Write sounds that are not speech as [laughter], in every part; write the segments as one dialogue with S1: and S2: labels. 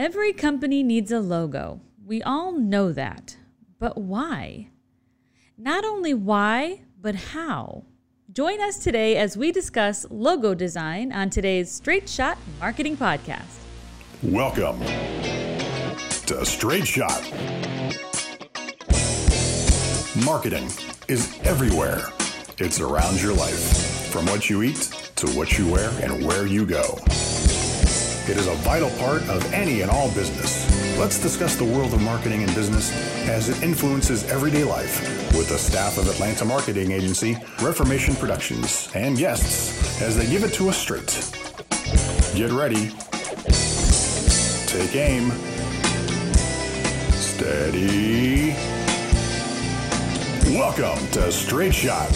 S1: Every company needs a logo. We all know that. But why? Not only why, but how. Join us today as we discuss logo design on today's Straight Shot Marketing Podcast.
S2: Welcome to Straight Shot. Marketing is everywhere. It's around your life, from what you eat to what you wear and where you go. It is a vital part of any and all business. Let's discuss the world of marketing and business as it influences everyday life with the staff of Atlanta marketing agency Reformation Productions and guests as they give it to us straight. Get ready. Take aim. Steady. Welcome to Straight Shot.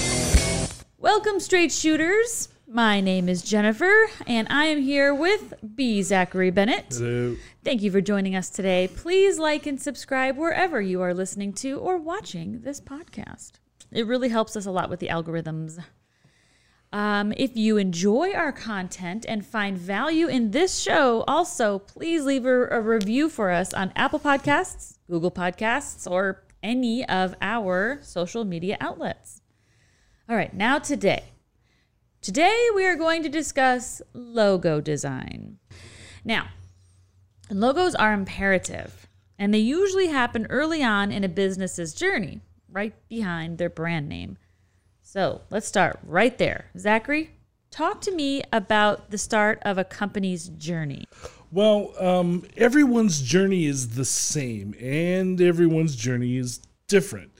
S1: Welcome, straight shooters. My name is Jennifer, and I am here with B. Zachary Bennett.
S3: Hello.
S1: Thank you for joining us today. Please like and subscribe wherever you are listening to or watching this podcast. It really helps us a lot with the algorithms. Um, if you enjoy our content and find value in this show, also please leave a, a review for us on Apple Podcasts, Google Podcasts, or any of our social media outlets. All right, now today. Today we are going to discuss logo design. Now, logos are imperative, and they usually happen early on in a business's journey, right behind their brand name. So let's start right there. Zachary, talk to me about the start of a company's journey.
S3: Well, um, everyone's journey is the same, and everyone's journey is different.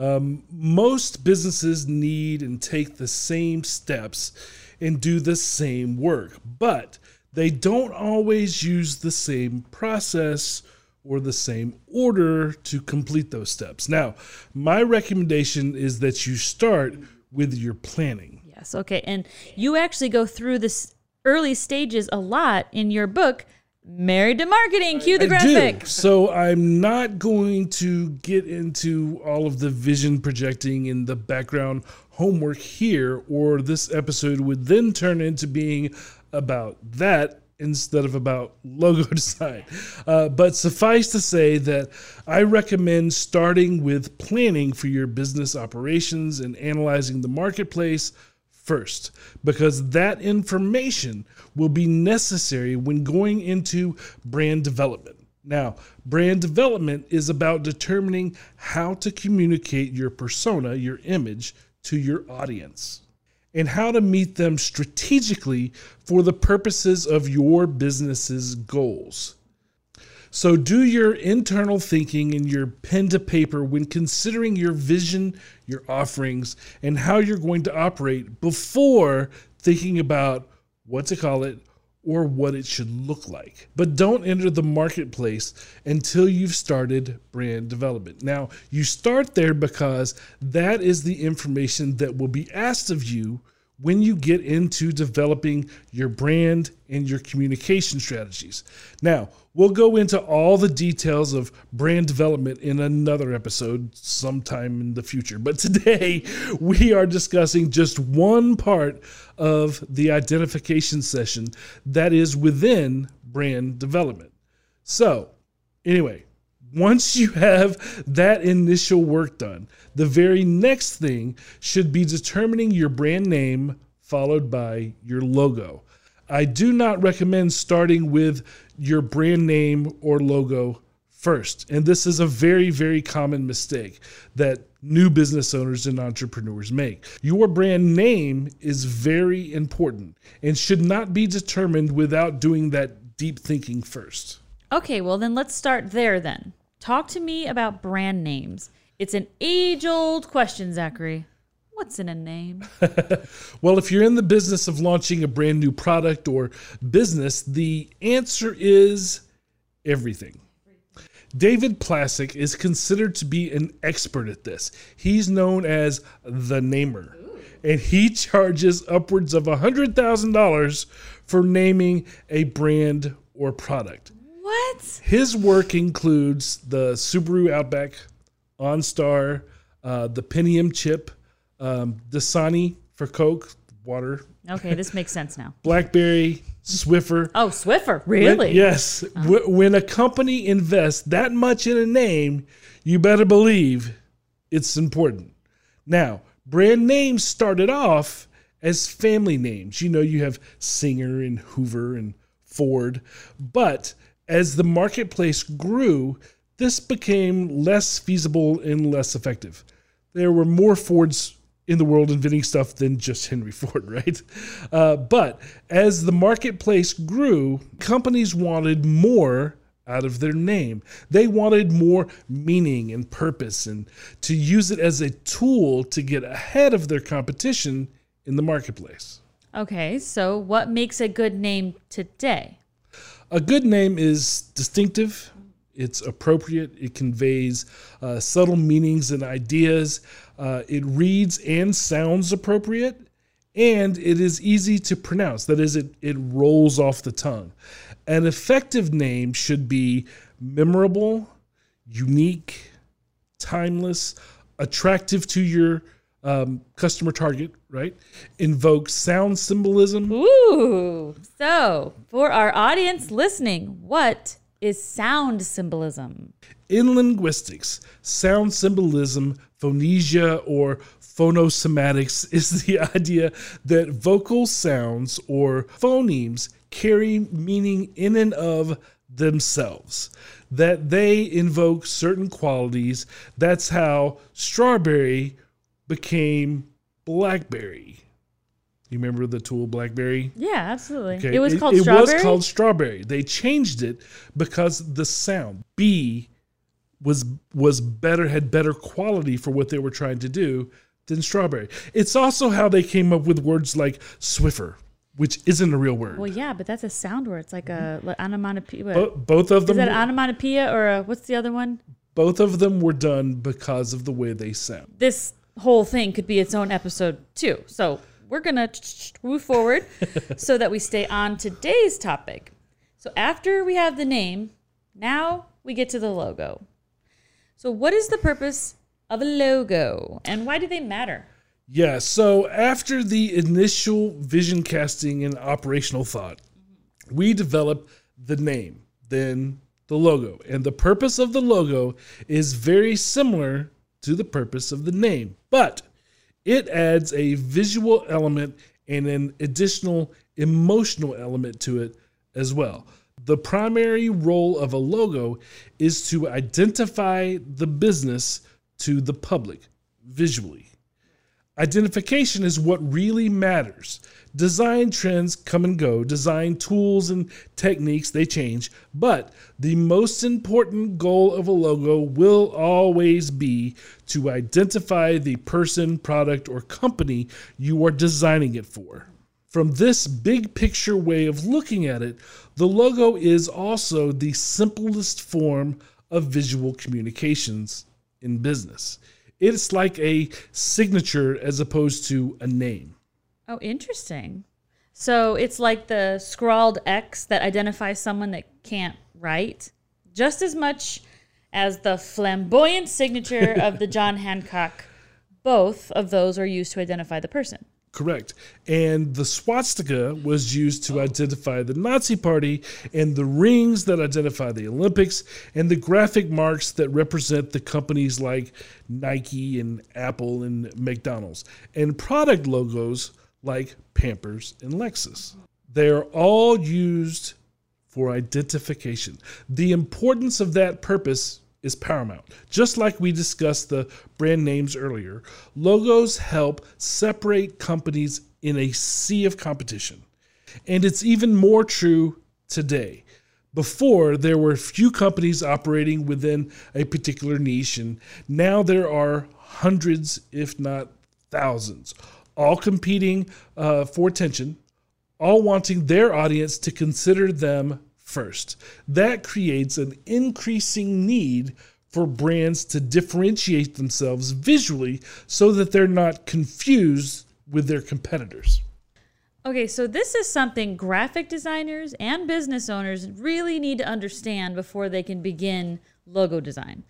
S3: Um, most businesses need and take the same steps and do the same work, but they don't always use the same process or the same order to complete those steps. Now, my recommendation is that you start with your planning.
S1: Yes, okay. And you actually go through this early stages a lot in your book, Married to Marketing. Cue the graphic.
S3: So I'm not going to get into all of the vision projecting in the background homework here, or this episode would then turn into being about that instead of about logo [laughs] design. Uh, but suffice to say that I recommend starting with planning for your business operations and analyzing the marketplace first because that information will be necessary when going into brand development. Now, brand development is about determining how to communicate your persona, your image, to your audience and how to meet them strategically for the purposes of your business's goals. So, do your internal thinking and your pen to paper when considering your vision, your offerings, and how you're going to operate before thinking about what to call it or what it should look like. But don't enter the marketplace until you've started brand development. Now, you start there because that is the information that will be asked of you when you get into developing your brand and your communication strategies. Now, we'll go into all the details of brand development in another episode sometime in the future. But today, [laughs] we are discussing just one part of the identification session that is within brand development. So, anyway, once you have that initial work done, the very next thing should be determining your brand name followed by your logo. I do not recommend starting with your brand name or logo first. And this is a very, very common mistake that new business owners and entrepreneurs make. Your brand name is very important and should not be determined without doing that deep thinking first.
S1: Okay, well, then let's start there then. Talk to me about brand names. It's an age old question, Zachary. What's in a name? [laughs]
S3: Well, if you're in the business of launching a brand new product or business, the answer is everything. David Placek is considered to be an expert at this. He's known as the namer, and he charges upwards of $100,000 for naming a brand or product.
S1: What?
S3: His work includes the Subaru Outback, OnStar, uh, the Pentium chip, um, Dasani for Coke, water,
S1: Okay, this makes sense now. [laughs]
S3: BlackBerry, Swiffer.
S1: Oh, Swiffer,
S3: When-
S1: really?
S3: yes. Wh- When a company invests that much in a name, you better believe it's important. Now, brand names started off as family names. You know, you have Singer and Hoover and Ford. But as the marketplace grew, this became less feasible and less effective. There were more Fords in the world inventing stuff than just Henry [laughs] Ford, right? Uh, but as the marketplace grew, companies wanted more out of their name. They wanted more meaning and purpose and to use it as a tool to get ahead of their competition in the marketplace.
S1: Okay, so what makes a good name today?
S3: A good name is distinctive, it's appropriate, it conveys uh, subtle meanings and ideas, uh, it reads and sounds appropriate, and it is easy to pronounce. That is, it, it rolls off the tongue. An effective name should be memorable, unique, timeless, attractive to your um, customer target, right? Invoke sound symbolism.
S1: Ooh. So, for our audience listening, what is sound symbolism?
S3: In linguistics, sound symbolism, phonesthesia, or phonosemantics [laughs] is the idea that vocal sounds or phonemes carry meaning in and of themselves, that they invoke certain qualities. That's how strawberry became blackberry. You remember the tool Blackberry?
S1: Yeah, absolutely.
S3: Okay,
S1: It was called
S3: it
S1: strawberry.
S3: It was called strawberry. They changed it because the sound B was was better had better quality for what they were trying to do than strawberry. It's also how they came up with words like Swiffer, which isn't a real word.
S1: well, yeah, but that's a sound word. It's like a mm-hmm. like onomatopoeia.
S3: Bo- both of them.
S1: is that onomatopoeia or a, what's the other one?
S3: both of them were done because of the way they sound.
S1: This whole thing could be its own episode too. So we're gonna move forward [laughs] so that we stay on today's topic. So after we have the name, now we get to the logo. So what is the purpose of a logo, and why do they matter?
S3: Yeah, so after the initial vision casting and operational thought, we develop the name, then the logo. And the purpose of the logo is very similar to the purpose of the name, but it adds a visual element and an additional emotional element to it as well. The primary role of a logo is to identify the business to the public visually. Identification is what really matters. Design trends come and go, design tools and techniques they change, but the most important goal of a logo will always be to identify the person, product, or company you are designing it for. From this big picture way of looking at it, the logo is also the simplest form of visual communications in business. It's like a signature as opposed to a name.
S1: Oh, interesting. So it's like the scrawled X that identifies someone that can't write, just as much as the flamboyant signature of the John [laughs] Hancock. Both of those are used to identify the person.
S3: Correct. And the swastika was used to identify the Nazi Party, and the rings that identify the Olympics, and the graphic marks that represent the companies like Nike and Apple and McDonald's, and product logos like Pampers and Lexus. They are all used for identification. The importance of that purpose is paramount. Just like we discussed the brand names earlier, logos help separate companies in a sea of competition. And it's even more true today. Before, there were few companies operating within a particular niche, and now there are hundreds, if not thousands, all competing uh, for attention, all wanting their audience to consider them first. That creates an increasing need for brands to differentiate themselves visually so that they're not confused with their competitors.
S1: Okay, so this is something graphic designers and business owners really need to understand before they can begin logo design.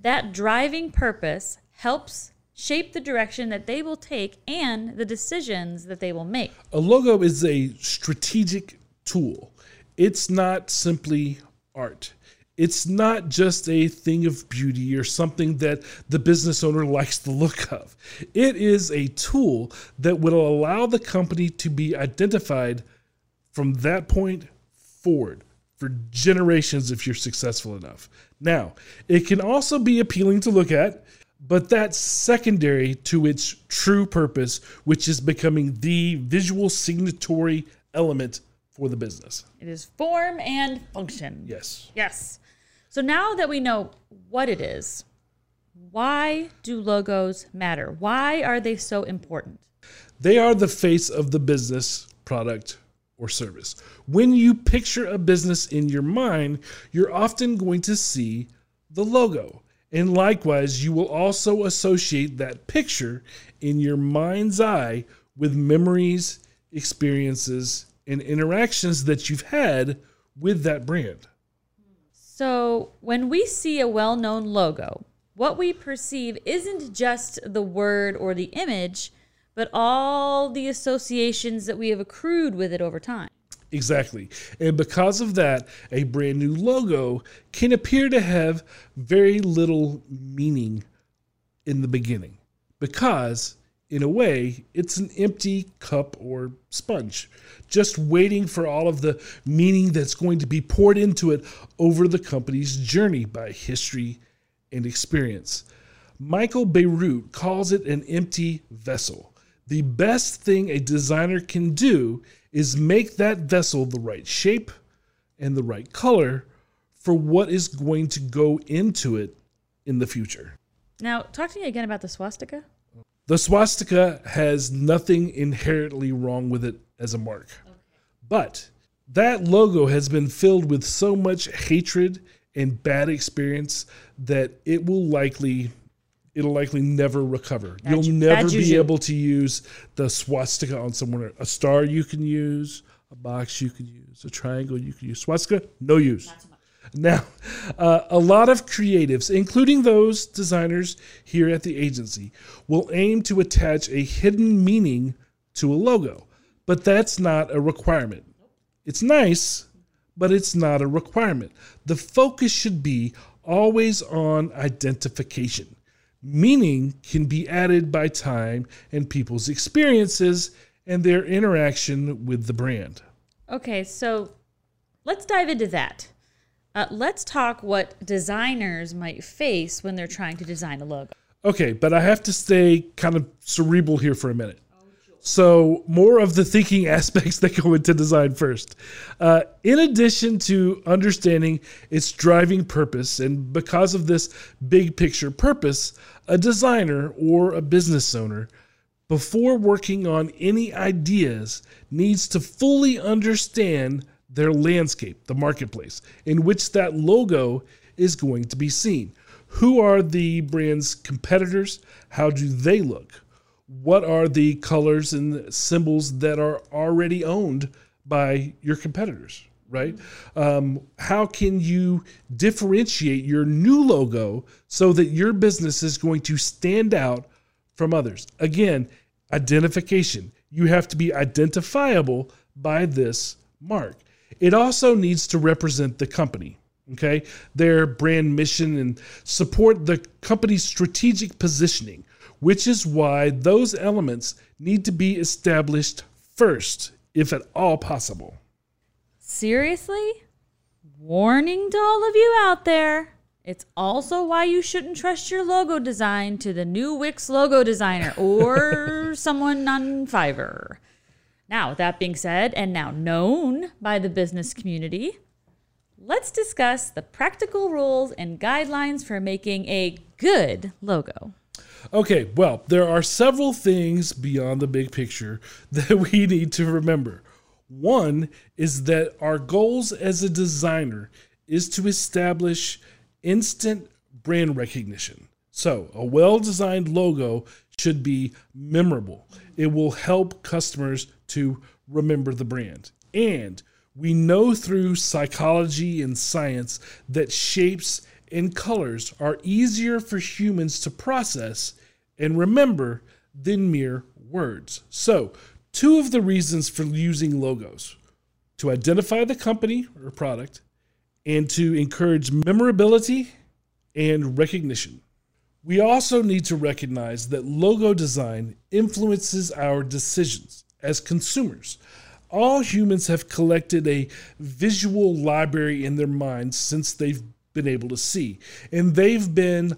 S1: That driving purpose helps shape the direction that they will take and the decisions that they will make.
S3: A logo is a strategic tool. It's not simply art. It's not just a thing of beauty or something that the business owner [laughs] likes the look of. It is a tool that will allow the company to be identified from that point forward for generations if you're successful enough. Now, it can also be appealing to look at, but that's secondary to its true purpose, which is becoming the visual signatory element for the business.
S1: It is form and function.
S3: Yes.
S1: Yes. So now that we know what it is, why do logos matter? Why are they so important?
S3: They are the face of the business, product, or service. When you picture a business in your mind, you're often going to see the logo. And likewise, you will also associate that picture in your mind's eye with memories, experiences, and interactions that you've had with that brand.
S1: So, when we see a well known logo, what we perceive isn't just the word or the image, but all the associations that we have accrued with it over time.
S3: Exactly. And because of that, a brand new logo can appear to have very little meaning in the beginning because, in a way, it's an empty cup or sponge, just waiting for all of the meaning that's going to be poured into it over the company's journey by history and experience. Michael Bierut calls it an empty vessel. The best thing a designer can do is make that vessel the right shape and the right color for what is going to go into it in the future.
S1: Now, talk to me again about the swastika.
S3: The swastika has nothing inherently wrong with it as a mark. But that logo has been filled with so much hatred and bad experience that it will likely it'll likely never recover. You'll
S1: ju-
S3: never be
S1: juju.
S3: able to use the swastika on someone. A star you can use, a box you can use, a triangle you can use. Swastika, no use. Now, uh, a lot of creatives, including those designers here at the agency, will aim to attach a hidden meaning to a logo, but that's not a requirement. It's nice, but it's not a requirement. The focus should be always on identification. Meaning can be added by time and people's experiences and their interaction with the brand.
S1: Okay, so let's dive into that. Uh, let's talk what designers might face when they're trying to design a logo.
S3: Okay, but I have to stay kind of cerebral here for a minute. So, more of the thinking [laughs] aspects that go into design first. Uh, in addition to understanding its driving purpose, and because of this big picture purpose, a designer or a business owner, before working on any ideas, needs to fully understand their landscape, the marketplace, in which that logo is going to be seen. Who are the brand's competitors? How do they look? What are the colors and the symbols that are already owned by your competitors? Right? Um, how can you differentiate your new logo so that your business is going to stand out from others? Again, identification. You have to be identifiable by this mark. It also needs to represent the company, okay? Their brand mission and support the company's strategic positioning, which is why those elements need to be established first, if at all possible.
S1: Seriously? Warning to all of you out there. It's also why you shouldn't trust your logo design to the new Wix logo designer [laughs] or someone on Fiverr. Now, with that being said, and now known by the business community, let's discuss the practical rules and guidelines for making a good logo.
S3: Okay, well, there are several things beyond the big picture [laughs] that we need to remember. One is that our goals as a designer is to establish instant brand recognition. So, a well designed logo should be memorable. It will help customers to remember the brand. And we know through psychology and science that shapes and colors are easier for humans to process and remember than mere words. So, two of the reasons for using logos. to identify the company or product, and to encourage memorability and recognition. We also need to recognize that logo design influences our decisions as consumers. All humans have collected a visual library in their minds since they've been able to see, and they've been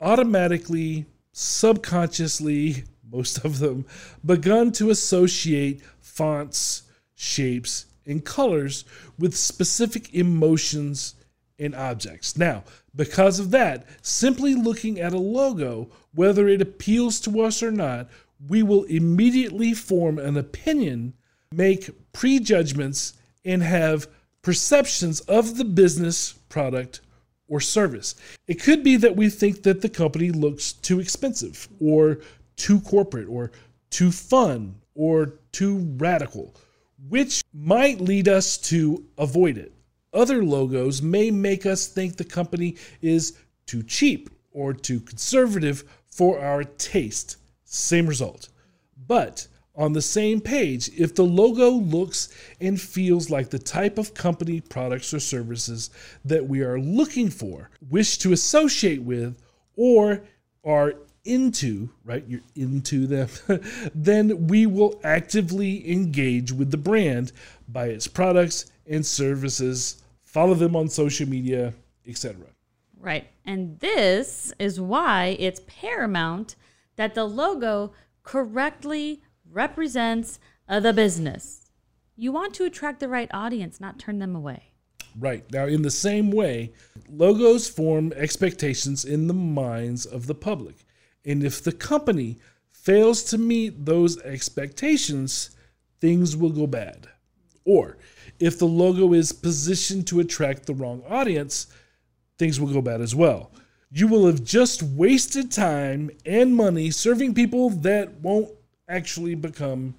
S3: automatically, subconsciously, most of them, begun to associate fonts, shapes, and colors with specific emotions and objects. Now, because of that, simply looking at a logo, whether it appeals to us or not, we will immediately form an opinion, make prejudgments, and have perceptions of the business, product, or service. It could be that we think that the company looks too expensive, or too corporate, or too fun, or too radical, which might lead us to avoid it. Other logos may make us think the company is too cheap or too conservative for our taste. Same result. But on the same page, if the logo looks and feels like the type of company, products, or services that we are looking for, wish to associate with, or are into, right? You're into them, [laughs] then we will actively engage with the brand by its products and services follow them on social media, etc.
S1: Right. And this is why it's paramount that the logo correctly represents uh, the business. You want to attract the right audience, not turn them away.
S3: Right. Now, in the same way, logos form expectations in the minds of the public. And if the company fails to meet those expectations, things will go bad. Or if the logo is positioned to attract the wrong audience, things will go bad as well. You will have just wasted time and money serving people that won't actually become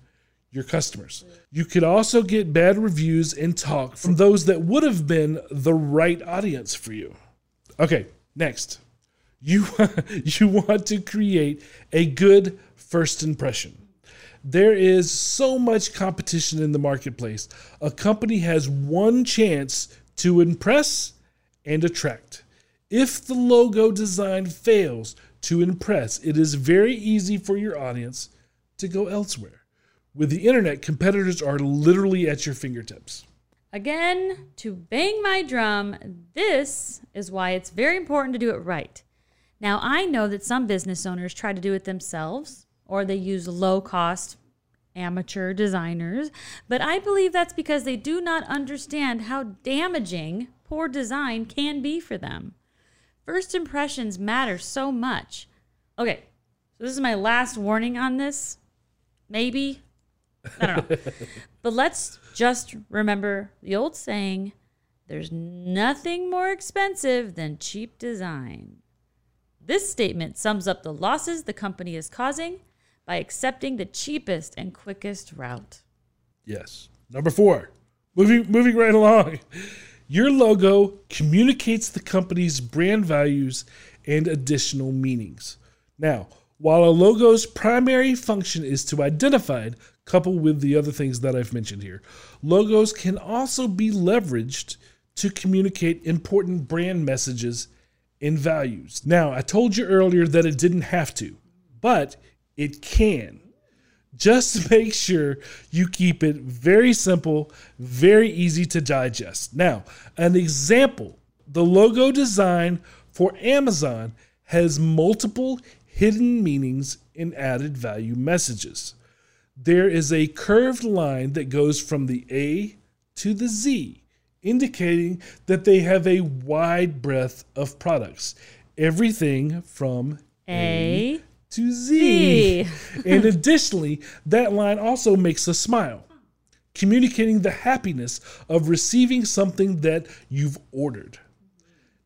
S3: your customers. You could also get bad reviews and talk from those that would have been the right audience for you. Okay, next. You [laughs] you want to create a good first impression. There is so much competition in the marketplace. A company has one chance to impress and attract. If the logo design fails to impress, it is very easy for your audience to go elsewhere. With the internet, competitors are literally at your fingertips.
S1: Again, to bang my drum, this is why it's very important to do it right. Now, I know that some business owners try to do it themselves or they use low cost amateur designers, but I believe that's because they do not understand how damaging poor design can be for them. First impressions matter so much. Okay, so this is my last warning on this. Maybe. I don't know. [laughs] but let's just remember the old saying there's nothing more expensive than cheap design. This statement sums up the losses the company is causing by accepting the cheapest and quickest route.
S3: Yes. Number four, moving moving right along. Your logo communicates the company's brand values and additional meanings. Now, while a logo's primary function is to identify, it, coupled with the other things that I've mentioned here, logos can also be leveraged to communicate important brand messages and values. Now, I told you earlier that it didn't have to, but it can. Just [laughs] make sure you keep it very simple, very easy to digest. Now, an example the logo design for Amazon has multiple hidden meanings and added value messages. There is a curved line that goes from the A to the Z, indicating that they have a wide breadth of products. Everything from
S1: A,
S3: a to Z. [laughs] and additionally, that line also makes us smile, communicating the happiness of receiving something that you've ordered.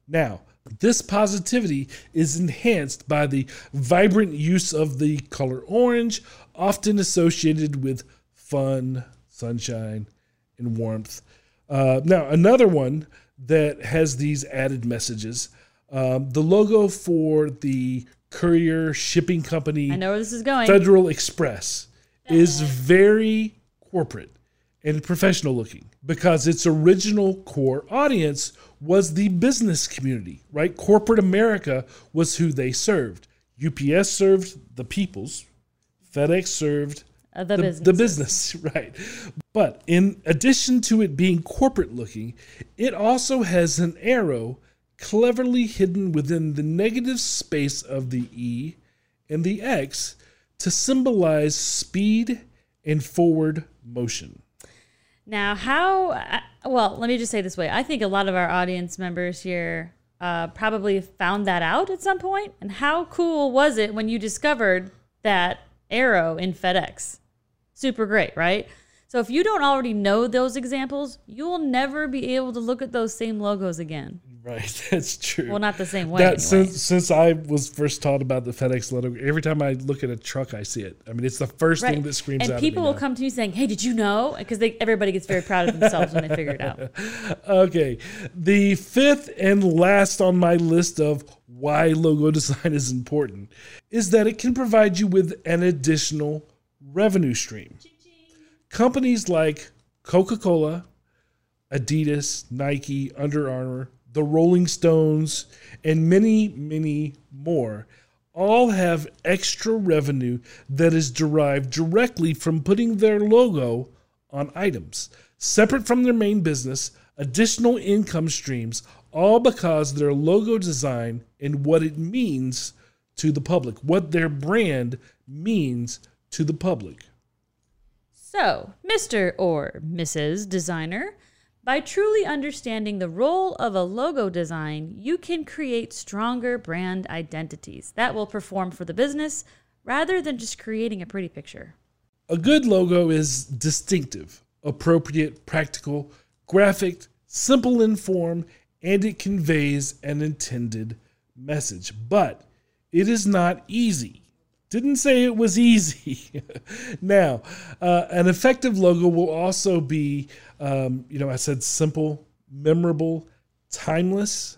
S3: Now, this positivity is enhanced by the vibrant use of the color orange, often associated with fun, sunshine, and warmth. Uh, now, another one that has these added messages um, the logo for the courier shipping company.
S1: I know where this is going.
S3: Federal Express is very corporate and professional looking. Because its original core audience was the business community, right? Corporate America was who they served. UPS served the peoples, FedEx served
S1: Uh, the,
S3: the,
S1: business.
S3: the business, [laughs] right? But in addition to it being corporate looking, it also has an arrow cleverly hidden within the negative space of the E and the X to symbolize speed and forward motion.
S1: Now, how? uh, Well, let me just say this way. I think a lot of our audience members here uh, probably found that out at some point. And how cool was it when you discovered that arrow in FedEx? Super great, right? So if you don't already know those examples, you will never be able to look at those same logos again.
S3: Right, [laughs] that's true.
S1: Well, not the same way.
S3: that
S1: anyway.
S3: since since I was first taught about the FedEx logo, every time I look at a truck, I see it. I mean, it's the first thing that screams
S1: and
S3: out.
S1: people
S3: at me
S1: will
S3: now.
S1: come to me saying, "Hey, did you know?" Because everybody gets very proud of themselves when they figure it out. [laughs]
S3: Okay. The fifth and last on my list of why logo [laughs] design is important is that it can provide you with an additional revenue stream. Companies like Coca Cola, Adidas, Nike, Under Armour, the Rolling Stones, and many, many more all have extra revenue that is derived directly from putting their logo on items. Separate from their main business, additional income streams, all because their logo design and what it means to the public, what their brand means to the public.
S1: So, Mr. or Mrs. Designer, by truly understanding the role of a logo design, you can create stronger brand identities that will perform for the business rather than just creating a pretty picture.
S3: A good logo is distinctive, appropriate, practical, graphic, simple in form, and it conveys an intended message. But it is not easy. Didn't say it was easy. [laughs] now, uh, an effective logo will also be, um, you know, I said simple, memorable, timeless,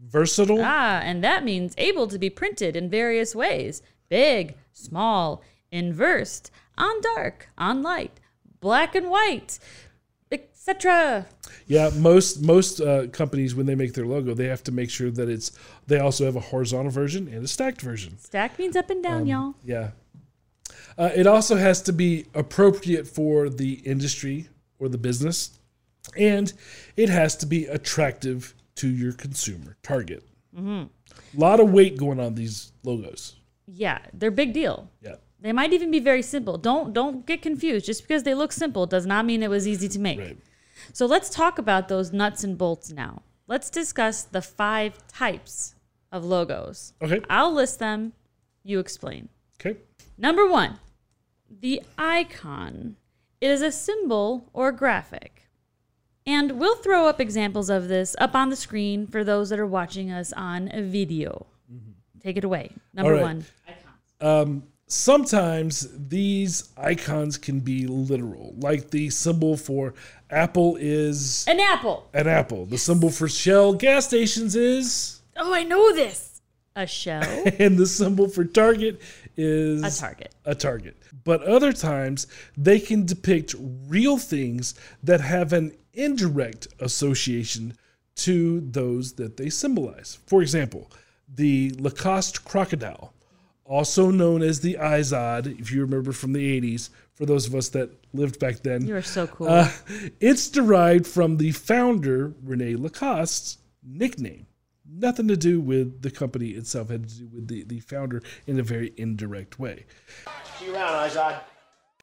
S3: versatile.
S1: Ah, and that means able to be printed in various ways big, small, inversed, on dark, on light, black and white, etc.
S3: Yeah, most most uh, companies when they make their logo, they have to make sure that it's. They also have a horizontal version and a stacked version.
S1: Stack means up and down, y'all.
S3: Yeah, uh, it also has to be appropriate for the industry or the business, and it has to be attractive to your consumer target. A lot of weight going on these logos.
S1: Yeah, they're big deal.
S3: Yeah.
S1: They might even be very simple. Don't don't get confused. Just because they look simple does not mean it was easy to make.
S3: Right.
S1: So let's talk about those nuts and bolts now. Let's discuss the five types of logos.
S3: Okay.
S1: I'll list them, you explain.
S3: Okay.
S1: Number 1, the icon. It is a symbol or graphic. And we'll throw up examples of this up on the screen for those that are watching us on a video. Take it away. Number
S3: Mm-hmm. Right.
S1: 1.
S3: Sometimes these icons can be literal, like the symbol for Apple is
S1: An apple.
S3: an apple. The symbol for Shell gas stations is,
S1: Oh, I know this. A shell. [laughs]
S3: and the symbol for Target is
S1: A target.
S3: A target. But other times they can depict real things that have an indirect association to those that they symbolize. For example, the Lacoste crocodile, also known as the Izod, if you remember from the 80s, for those of us that lived back then.
S1: You are so cool.
S3: Uh, it's derived from the founder, Rene Lacoste's nickname. Nothing to do with the company itself, it had to do with the, the founder in a very indirect way.
S4: See you around, Izod.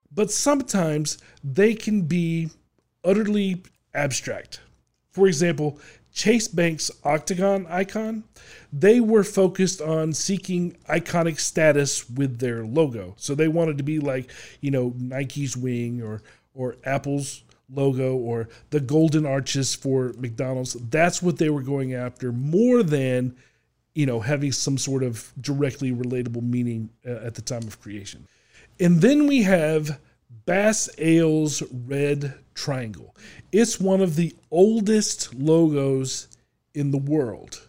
S3: But sometimes they can be utterly abstract. For example, Chase Bank's Octagon icon, they were focused on seeking iconic status with their logo. So they wanted to be like, you know, Nike's wing or or Apple's logo or the golden arches for McDonald's. That's what they were going after more than, you know, having some sort of directly relatable meaning uh, at the time of creation. And then we have Bass Ale's Red Triangle. It's one of the oldest logos in the world.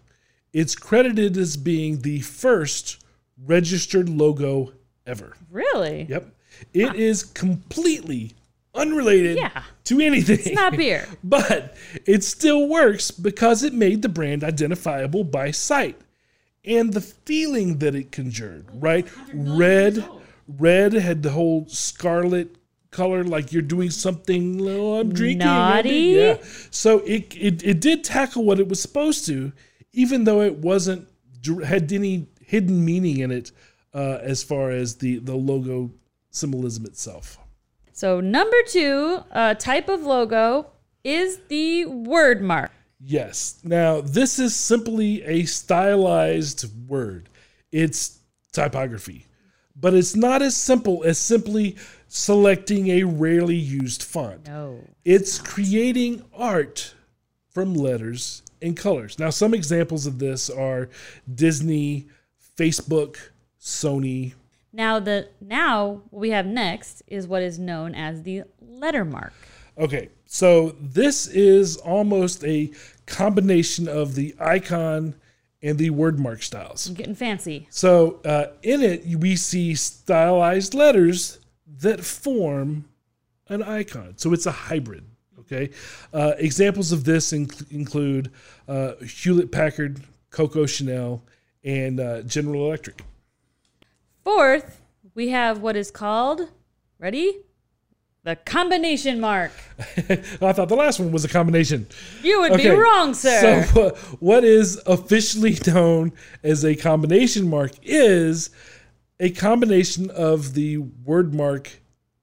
S3: It's credited as being the first registered logo ever.
S1: really?
S3: Yep. It is completely unrelated
S1: Yeah.
S3: to anything.
S1: It's not beer. [laughs]
S3: but it still works because it made the brand identifiable by sight and the feeling that it conjured, right? Red, red had the whole scarlet color, like you're doing something. Oh, I'm drinking.
S1: Naughty?
S3: Yeah. So it, it it did tackle what it was supposed to, even though it wasn't had any hidden meaning in it uh, as far as the the logo symbolism itself.
S1: So number two uh, type of logo is the word mark.
S3: Yes. Now, this is simply a stylized word. It's typography. But it's not as simple as simply selecting a rarely used font.
S1: No.
S3: It's creating art from letters and colors. Now, some examples of this are Disney, Facebook, Sony.
S1: Now the now what we have next is what is known as the letter mark.
S3: Okay, so this is almost a combination of the icon and the wordmark styles.
S1: I'm getting fancy.
S3: So uh, in it, we see stylized letters that form an icon. So it's a hybrid. Okay. Uh, examples of this inc- include uh, Hewlett Packard, Coco Chanel, and uh, General Electric.
S1: Fourth, we have what is called ready? The combination mark. [laughs]
S3: I thought the last one was a combination.
S1: You would be wrong, sir.
S3: So, [laughs] what is officially known as a combination mark is a combination of the word mark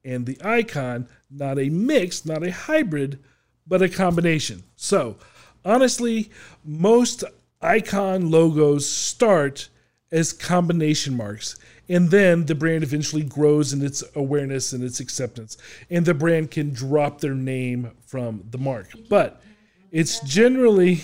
S3: and the icon, not a mix, not a hybrid, but a combination. So, honestly, most icon logos start as combination marks. And then the brand eventually grows in its awareness and its acceptance. And the brand can drop their name from the mark. But it's generally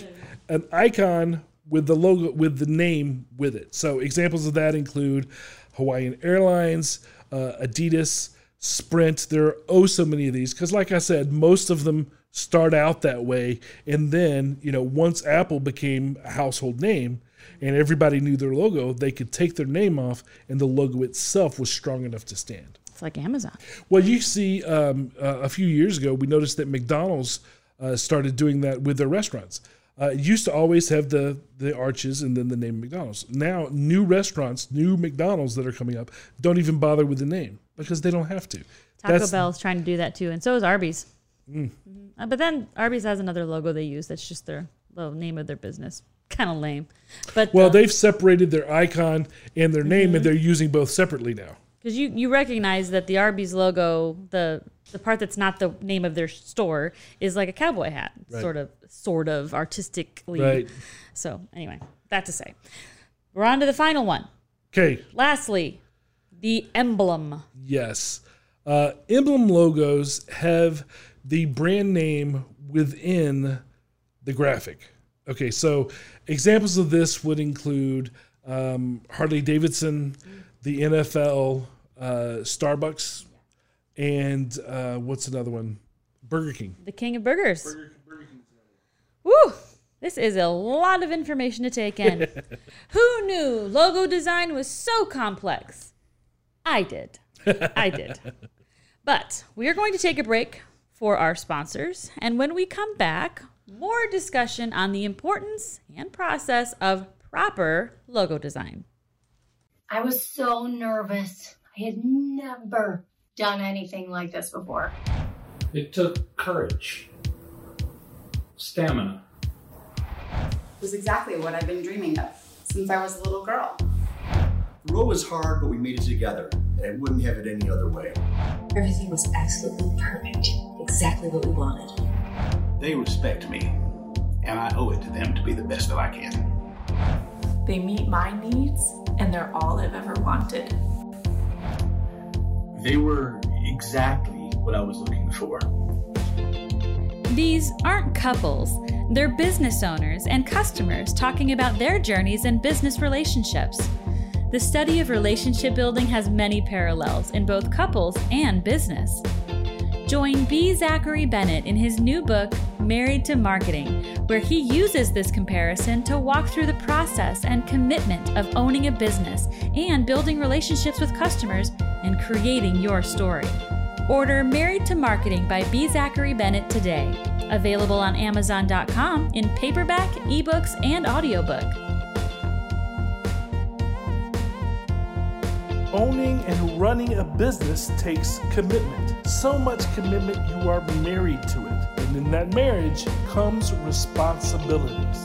S3: an icon with the logo with the name with it. So examples of that include Hawaiian Airlines, uh, Adidas, Sprint. There are oh so many of these because, like I said, most of them start out that way, and then you know once Apple became a household name and everybody knew their logo, they could take their name off, and the logo itself was strong enough to stand.
S1: It's like Amazon.
S3: Well, you see, um, uh, a few years ago, we noticed that McDonald's uh, started doing that with their restaurants. Uh, it used to always have the the arches and then the name McDonald's. Now, new restaurants, new McDonald's that are coming up, don't even bother with the name because they don't have to.
S1: Taco
S3: That's-
S1: Bell's trying to do that too, and so is Arby's. Mhm. Uh, but then Arby's has another logo they use that's just their the name of their business. Kind of lame. But
S3: Well, they've separated their icon and their name, and they're using both separately now.
S1: Because you you recognize that the Arby's logo, the the part that's not the name of their store, is like a cowboy hat, sort of sort of artistically.
S3: Right.
S1: So anyway, that to say, we're on to the final one.
S3: Okay,
S1: Lastly, the emblem.
S3: Yes. Uh, emblem logos have the brand name within the graphic. Okay, so examples of this would include um, Harley Davidson, the NFL, uh, Starbucks, and uh, what's another one? Burger King.
S1: the king of burgers. Woo! This is a lot of information to take in. [laughs] Who knew logo design was so complex? I did. I did. But we are going to take a break for our sponsors, and when we come back, more discussion on the importance and process of proper logo design.
S5: I was so nervous. I had never done anything like this before.
S6: It took courage, stamina.
S7: It was exactly what I've been dreaming of since I was a little girl.
S8: The road was hard, but we made it together, and I wouldn't have it any other way.
S9: Everything was absolutely perfect. Exactly what we wanted.
S10: They respect me, and I owe it to them to be the best that I can.
S11: They meet my needs, and they're all I've ever wanted.
S10: They were exactly what I was looking for.
S1: These aren't couples, they're business owners and customers talking about their journeys and business relationships. The study of relationship building has many parallels in both couples and business. Join B. Zachary Bennett in his new book, Married to Marketing, where he uses this comparison to walk through the process and commitment of owning a business and building relationships with customers and creating your story. Order Married to Marketing by B. Zachary Bennett today. Available on Amazon.com in paperback, ebooks, and audiobook.
S3: Owning and running a business takes commitment. So much commitment you are married to it. And in that marriage comes responsibilities.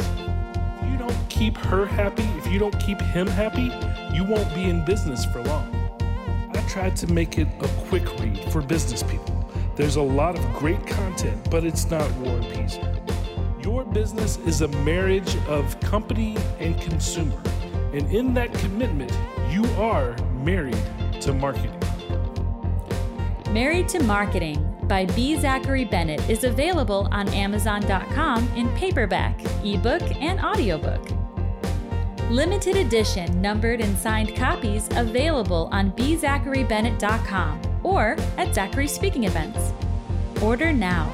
S3: If you don't keep her happy, if you don't keep him happy, you won't be in business for long. Tried to make it a quick read for business people. There's a lot of great content, but it's not war and peace. Your business is a marriage of company and consumer. And in that commitment, you are married to marketing.
S1: Married to Marketing by B. Zachary Bennett is available on Amazon.com in paperback, ebook, and audiobook. Limited edition numbered and signed copies available on bzacharybennett.com or at Zachary Speaking Events. Order now.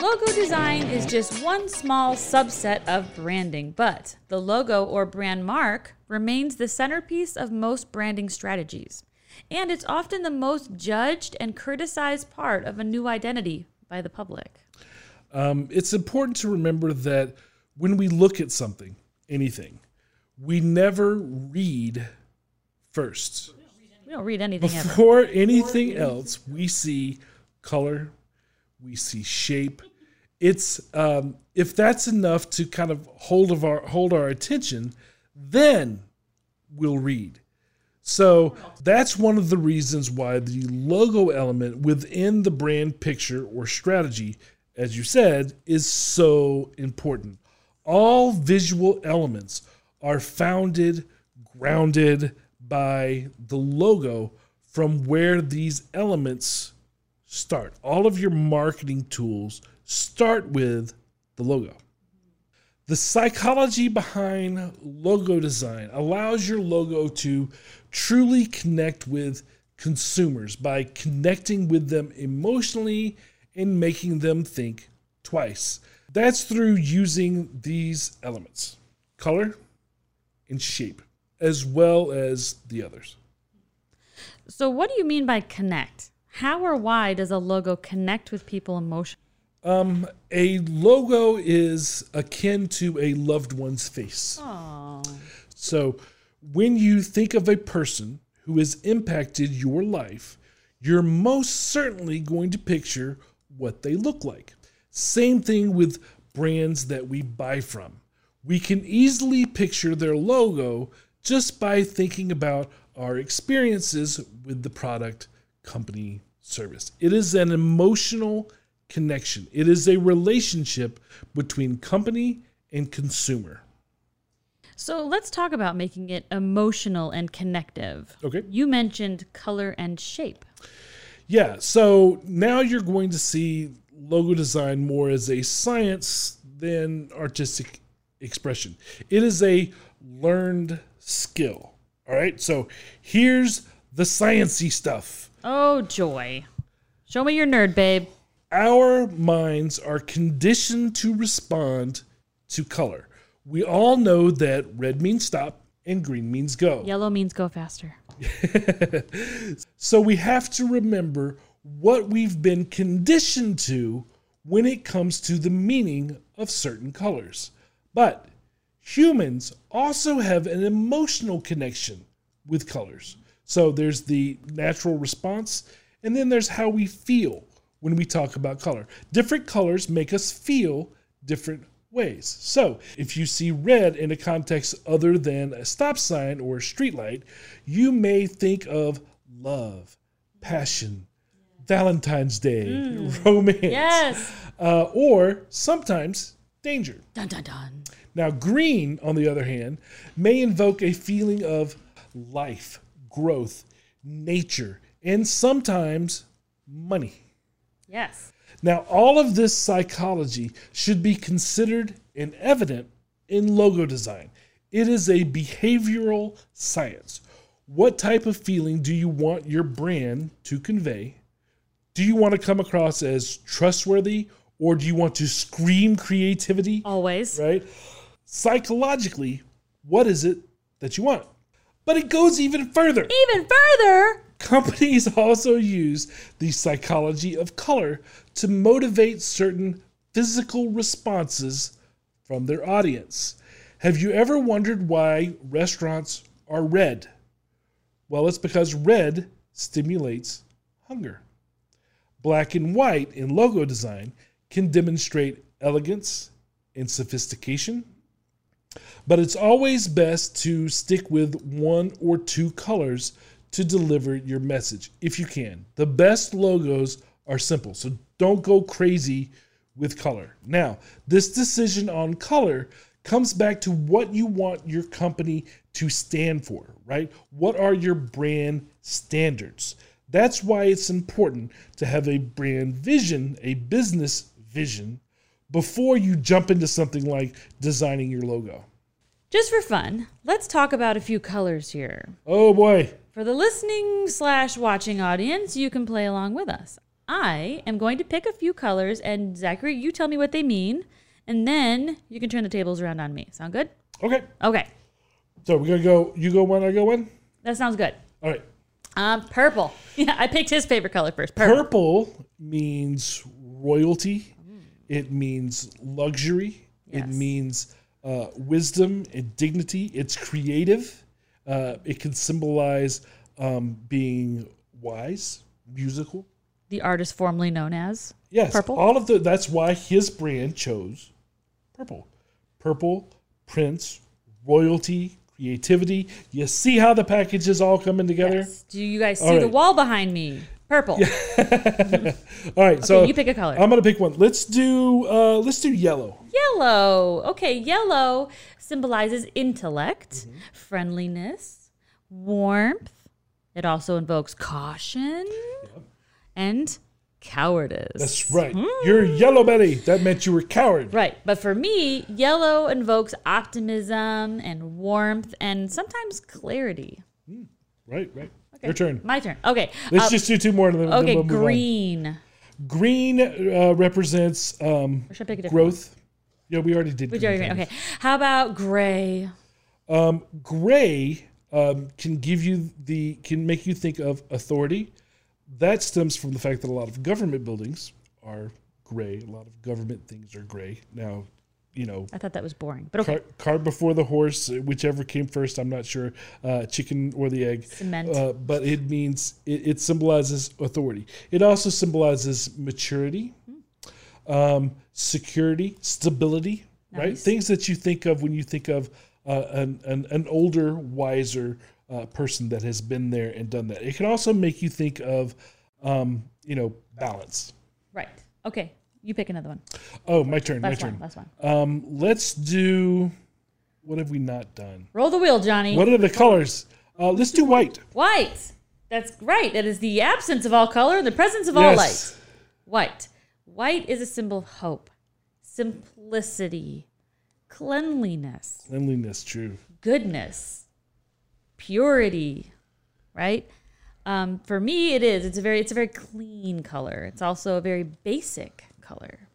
S1: Logo design is just one small subset of branding, but the logo or brand mark remains the centerpiece of most branding strategies. And it's often the most judged and criticized part of a new identity by the public.
S3: Um, it's important to remember that when we look at something, anything, we never read first.
S1: We don't read anything ever.
S3: Before anything else, we see color, we see shape. It's um, if that's enough to kind of hold of our hold our attention, then we'll read. So that's one of the reasons why the logo element within the brand picture or strategy, as you said, is so important. All visual elements are founded, grounded by the logo from where these elements start. All of your marketing tools start with the logo. The psychology behind logo design allows your logo to truly connect with consumers by connecting with them emotionally and making them think twice. That's through using these elements color and shape, as well as the others.
S1: So, what do you mean by connect? How or why does a logo connect with people emotionally?
S3: Um, a logo is akin to a loved one's face.
S1: Aww.
S3: So, when you think of a person who has impacted your life, you're most certainly going to picture what they look like. Same thing with brands that we buy from. We can easily picture their logo just by thinking about our experiences with the product, company, service. It is an emotional connection, it is a relationship between company and consumer.
S1: So let's talk about making it emotional and connective.
S3: Okay.
S1: You mentioned color and shape.
S3: Yeah, so now you're going to see logo design more as a science than artistic expression. It is a learned skill. All right, so here's the sciency stuff.
S1: Oh, joy. Show me your nerd, babe.
S3: Our minds are conditioned to respond to color. We all know that red means stop and green means go.
S1: Yellow means go faster. [laughs]
S3: so we have to remember what we've been conditioned to when it comes to the meaning of certain colors. But humans also have an emotional connection with colors. So there's the natural response, and then there's how we feel when we talk about color. Different colors make us feel different ways. So, if you see red in a context other than a stop sign or a street light, you may think of love, passion, Valentine's Day, mm. romance,
S1: yes.
S3: uh, or sometimes danger.
S1: Dun dun dun.
S3: Now, green, on the other hand, may invoke a feeling of life, growth, nature, and sometimes money.
S1: Yes.
S3: Now, all of this psychology should be considered and evident in logo design. It is a behavioral science. What type of feeling do you want your brand to convey? Do you want to come across as trustworthy or do you want to scream creativity?
S1: Always.
S3: Right? Psychologically, what is it that you want? But it goes even further.
S1: Even further?
S3: Companies [laughs] also use the psychology of color to motivate certain physical responses from their audience. Have you ever wondered why restaurants are red? Well, it's because red stimulates hunger. Black and white in logo design can demonstrate elegance and sophistication, but it's always best to stick with one or two colors to deliver your message if you can. The best logos are simple, so don't go crazy with color. Now, this decision on color comes back to what you want your company to stand for, right? What are your brand standards? That's why it's important to have a brand vision, a business vision, before you jump into something like designing your logo.
S1: Just for fun, let's talk about a few colors here.
S3: Oh boy.
S1: For the listening slash watching audience, you can play along with us. I am going to pick a few colors, and Zachary, you tell me what they mean, and then you can turn the tables around on me. Sound good?
S3: Okay.
S1: Okay.
S3: So we're gonna go. You go one. I go one.
S1: That sounds good.
S3: All right.
S1: Um, purple. [laughs] Yeah, I picked his favorite color first. Purple.
S3: Purple means royalty. It means luxury. It means uh, wisdom and dignity. It's creative. Uh, it can symbolize um, being wise, musical.
S1: The artist formerly known as
S3: Yes,
S1: Purple.
S3: all of the. That's why his brand chose purple. Purple, Prince, royalty, creativity. You see how the package is all coming together.
S1: Do you guys see
S3: All
S1: the wall behind me? Purple. [laughs]
S3: All right, so
S1: you pick a color.
S3: I'm gonna pick one. Let's do. Uh, let's do yellow.
S1: Yellow. Okay, yellow symbolizes intellect,
S3: Mm-hmm.
S1: friendliness, warmth. It also invokes caution and cowardice.
S3: That's right. You're yellow belly. That meant you were coward.
S1: Right. But for me, yellow invokes optimism and warmth and sometimes clarity.
S3: Right, right. Your turn.
S1: My turn. Okay.
S3: Let's
S1: uh,
S3: just do two more. And then, then
S1: Okay,
S3: we'll move on.
S1: green.
S3: Green uh, represents um,
S1: Or should I pick a different
S3: growth. Yeah, we already did. Green,
S1: already- Okay. How about gray?
S3: Um, gray um, can give you the can make you think of authority. That stems from the fact that a lot of government buildings are gray. A lot of government things are gray. Now, you know,
S1: I thought that was boring, but okay.
S3: Cart, cart before the horse, whichever came first, I'm not sure, uh, chicken or the egg.
S1: Cement.
S3: Uh, but it means it, it symbolizes authority. It also symbolizes maturity, um, security, stability, right? Things that you think of when you think of uh, an, an, an older, wiser uh, person that has been there and done that. It can also make you think of, um, you know, balance.
S1: Right. Okay. You pick another one.
S3: Oh, my turn.
S1: Last
S3: my
S1: one,
S3: turn.
S1: last one.
S3: Um, let's do. What have we not done?
S1: Roll the wheel, Johnny.
S3: What are the colors? Uh, let's do white.
S1: White. That's right. That is the absence of all color and the presence of all
S3: Yes.
S1: light. White. White is a symbol of hope, simplicity, cleanliness,
S3: Cleanliness, true.
S1: goodness, purity, right? Um, for me, it is. It's a very, it's a very clean color. It's also a very basic color.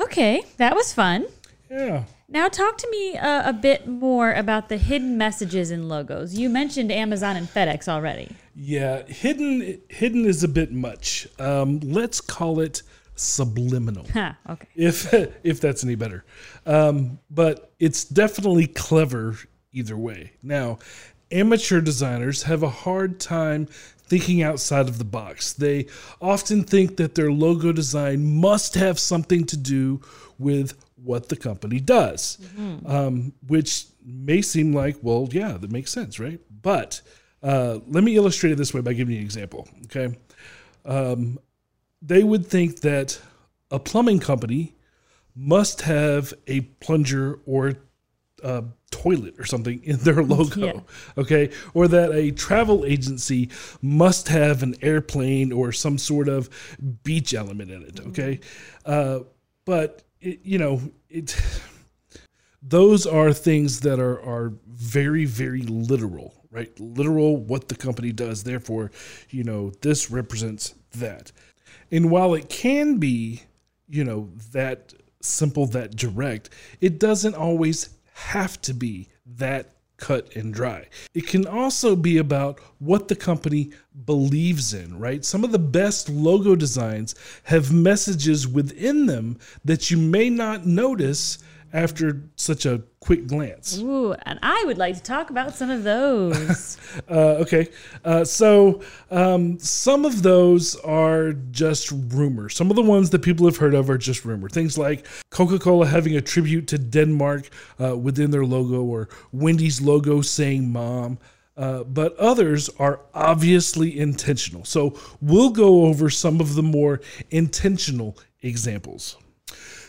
S1: Okay, that was fun.
S3: Yeah.
S1: Now, talk to me uh, a bit more about the hidden messages in logos. You mentioned Amazon and FedEx already.
S3: Yeah, hidden hidden is a bit much. Um, let's call it subliminal.
S1: Huh, okay.
S3: If [laughs] if that's any better. Um, but it's definitely clever either way. Now, amateur designers have a hard time thinking outside of the box. They often think that their logo design must have something to do with what the company does, um, which may seem like, well, yeah, that makes sense, right? But uh, let me illustrate it this way by giving you an example. Okay. Um, they would think that a plumbing company must have a plunger or a toilet or something in their [laughs] logo.
S1: Yeah.
S3: Okay. Or that a travel agency must have an airplane or some sort of beach element in it. Okay. Uh, but, it, you know, it. Those are things that are, are very, very literal, right? Literal what the company does. Therefore, you know, this represents that. And while it can be, you know, that simple, that direct, it doesn't always have to be that cut and dry. It can also be about what the company believes in, right? Some of the best logo designs have messages within them that you may not notice after such a quick glance.
S1: Ooh, and I would like to talk about some of those. [laughs]
S3: Uh, okay, uh, so um, some of those are just rumor. Some of the ones that people have heard of are just rumor. Things like Coca Cola having a tribute to Denmark uh, within their logo, or Wendy's logo saying "mom." Uh, but others are obviously intentional. So we'll go over some of the more intentional examples.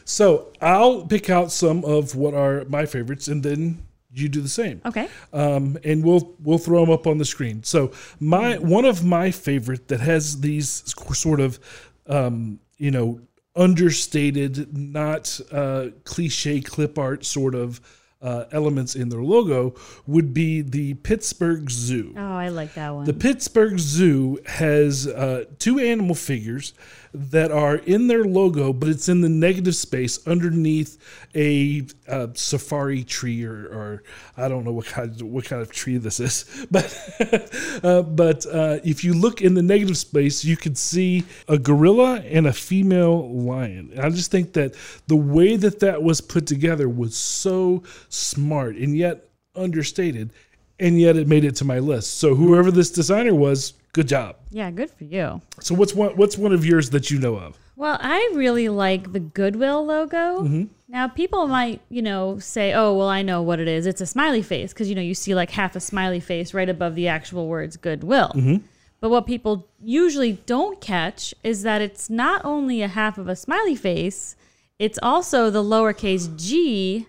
S3: So I'll pick out some of what are my favorites, and then you do the same.
S1: Okay.
S3: Um, and we'll we'll throw them up on the screen. So my one of my favorite that has these sort of um, you know understated, not uh, cliche clip art sort of uh, elements in their logo would be the Pittsburgh Zoo.
S1: Oh, I like that one.
S3: The Pittsburgh Zoo has uh, two animal figures that are in their logo, but it's in the negative space underneath a safari tree, or, or, I don't know what kind of, what kind of tree this is, [laughs] but uh, but uh, if you look in the negative space, you can see a gorilla and a female lion. And I just think that the way that that was put together was so smart and yet understated, and yet it made it to my list. So whoever this designer was, good job.
S1: Yeah, good for you.
S3: So what's one what's one of yours that you know of?
S1: Well, I really like the Goodwill logo.
S3: Mm-hmm.
S1: Now, people might, you know, say, "Oh, well, I know what it is. It's a smiley face," because you know you see like half a smiley face right above the actual words Goodwill.
S3: Mm-hmm.
S1: But what people usually don't catch is that it's not only a half of a smiley face; it's also the lowercase g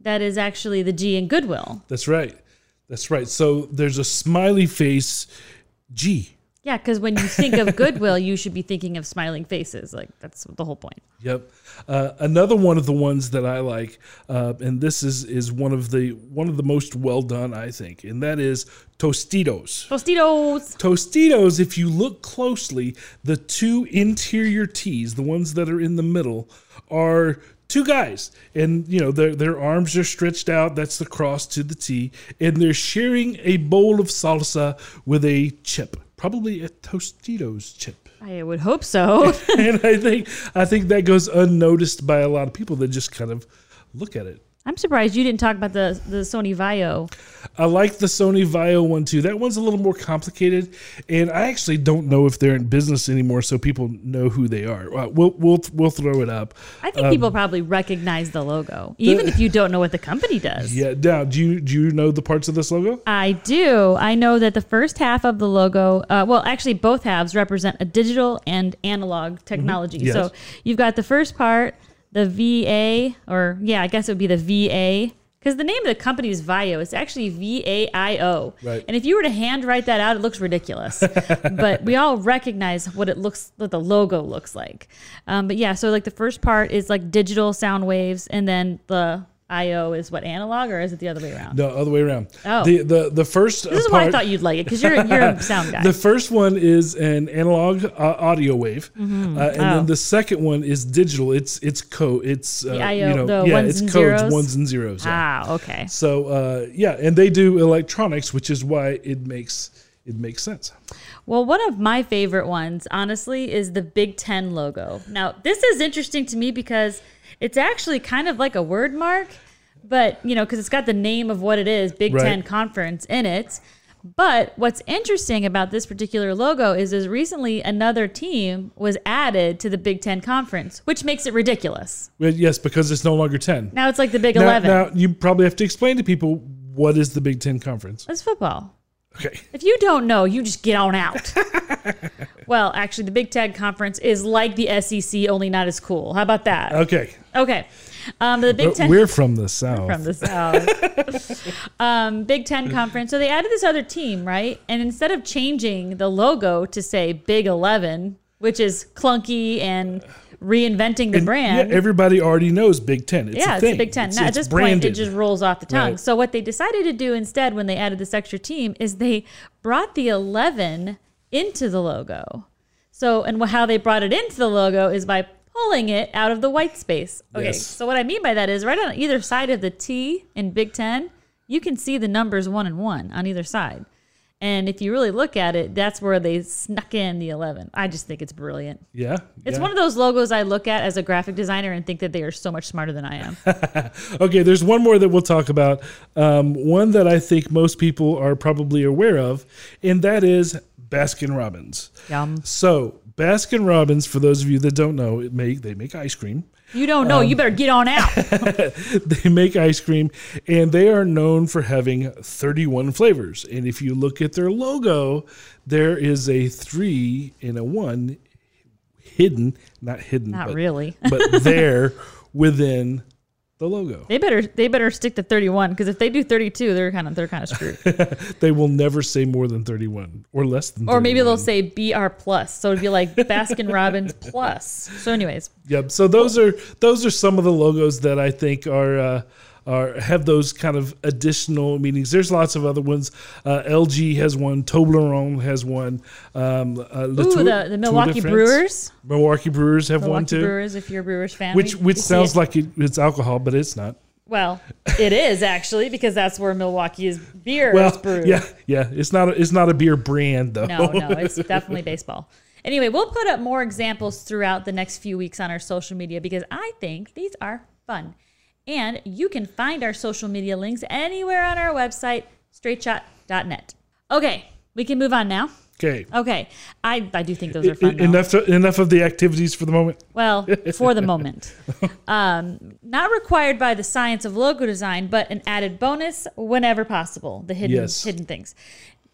S1: that is actually the G in Goodwill.
S3: That's right. That's right. So there's a smiley face G.
S1: Yeah, because when you think of Goodwill, you should be thinking of smiling faces. Like that's the whole point.
S3: Yep. Uh, another one of the ones that I like, uh, and this is is one of the one of the most well done, I think, and that is Tostitos.
S1: Tostitos.
S3: Tostitos. If you look closely, the two interior T's, the ones that are in the middle, are two guys. And you know their their arms are stretched out. That's the cross to the T. And they're sharing a bowl of salsa with a chip. Probably a Tostitos chip.
S1: I would hope so. [laughs]
S3: and I think I think that goes unnoticed by a lot of people that just kind of look at it
S1: I'm surprised you didn't talk about the the Sony Vaio.
S3: I like the Sony Vaio one too. That one's a little more complicated, and I actually don't know if they're in business anymore, so people know who they are. Uh, we'll we'll we'll throw it up.
S1: I think
S3: Um,
S1: people probably recognize the logo, even if you don't know what the company does.
S3: Yeah. Now, do you do you know the parts of this logo?
S1: I do. I know that the first half of the logo, uh, well, actually, both halves represent a digital and analog technology.
S3: Yes.
S1: So you've got the first part, the VA, or yeah, I guess it would be the VA. Because the name of the company is Vio. It's actually V A I O.
S3: Right.
S1: And if you were to handwrite that out, it looks ridiculous. [laughs] but we all recognize what it looks, what the logo looks like. Um, but yeah, so like the first part is like digital sound waves, and then the IO is what analog, or is it the other way around?
S3: No, other way around.
S1: Oh.
S3: The the the first.
S1: This is why I thought you'd like it because you're you're a [laughs] sound guy.
S3: The first one is an analog uh, audio wave,
S1: Mhm.
S3: uh, and
S1: Oh.
S3: then the second one is digital. It's it's co. It's uh,
S1: IO,
S3: you know yeah, it's codes
S1: zeros?
S3: ones and zeros. yeah.
S1: Ah, okay.
S3: So uh, yeah, and they do electronics, which is why it makes it makes sense.
S1: Well, one of my favorite ones, honestly, is the Big Ten logo. Now, this is interesting to me because it's actually kind of like a word mark, but you know, because it's got the name of what it is, Big
S12: Right.
S1: Ten Conference, in it. But what's interesting about this particular logo is, is recently another team was added to the Big Ten Conference, which makes it ridiculous.
S3: Well, yes, because it's no longer ten.
S1: Now it's like the Big
S3: now,
S1: Eleven.
S3: Now you probably have to explain to people what is the Big Ten Conference.
S1: It's football.
S3: Okay.
S1: If you don't know, you just get on out. [laughs] well, actually, the Big Ten Conference is like the SEC, only not as cool. How about that?
S3: Okay.
S1: Okay. Um, the Big
S3: But
S1: Ten.
S3: We're from the south.
S1: from the south. [laughs] um, Big Ten conference. So they added this other team, right? And instead of changing the logo to say Big Eleven, which is clunky and reinventing the
S3: And,
S1: brand,
S3: Yeah, everybody already knows Big Ten. It's
S1: yeah,
S3: a
S1: it's
S3: thing.
S1: Big Ten.
S3: It's,
S1: now, at this
S3: branded.
S1: point, it just rolls off the tongue.
S3: Right.
S1: So what they decided to do instead, when they added this extra team, is they brought the eleven into the logo. So and how they brought it into the logo is by pulling it out of the white space. Okay,
S3: Yes.
S1: so what I mean by that is right on either side of the T in Big Ten, you can see the numbers one and one on either side. And if you really look at it, that's where they snuck in the 11. I just think it's brilliant.
S3: Yeah.
S1: It's
S3: yeah.
S1: one of those logos I look at as a graphic designer and think that they are so much smarter than I am. [laughs]
S3: okay, there's one more that we'll talk about. Um, one that I think most people are probably aware of, and that is Baskin Robbins.
S1: Yum.
S3: So, Baskin Robbins, for those of you that don't know, it make they make ice cream.
S1: You don't know.
S3: Um,
S1: you better get on out. [laughs]
S3: they make ice cream, and they are known for having 31 flavors. And if you look at their logo, there is a three and a one hidden, not hidden,
S1: Not
S3: but,
S1: really.
S3: but [laughs] there within the logo.
S1: They better they better stick to 31 because if they do 32, they're kind of they're kind of screwed. [laughs]
S3: they will never say more than 31 or less than
S1: or maybe they'll say BR plus, so it'd be like Baskin Robbins plus. So, anyways,
S3: Yep. So those are those are some of the logos that I think are uh, have those kind of additional meanings. There's lots of other ones. Uh, LG has one. Toblerone has one. Um, uh,
S1: Ooh,
S3: Tour-
S1: the- the Milwaukee. Brewers.
S3: Milwaukee Brewers have one too.
S1: Brewers, if you're a Brewers fan,
S3: which which sounds
S1: it.
S3: like it, it's alcohol, but it's not.
S1: well, it is actually because that's where Milwaukee's beer is
S3: Well,
S1: brewed.
S3: yeah, yeah. It's not a, it's not a beer brand though.
S1: No, no, [laughs] it's definitely baseball. Anyway, we'll put up more examples throughout the next few weeks on our social media because I think these are fun. And you can find our social media links anywhere on our website, straightshot.net. Okay, we can move on now.
S3: okay.
S1: Okay, I, I do think those are fun.
S3: Enough to, enough of the activities for the moment.
S1: Well, [laughs] for the moment. Um, not required by the science of logo design, but an added bonus whenever possible. The hidden
S3: Yes.
S1: hidden things.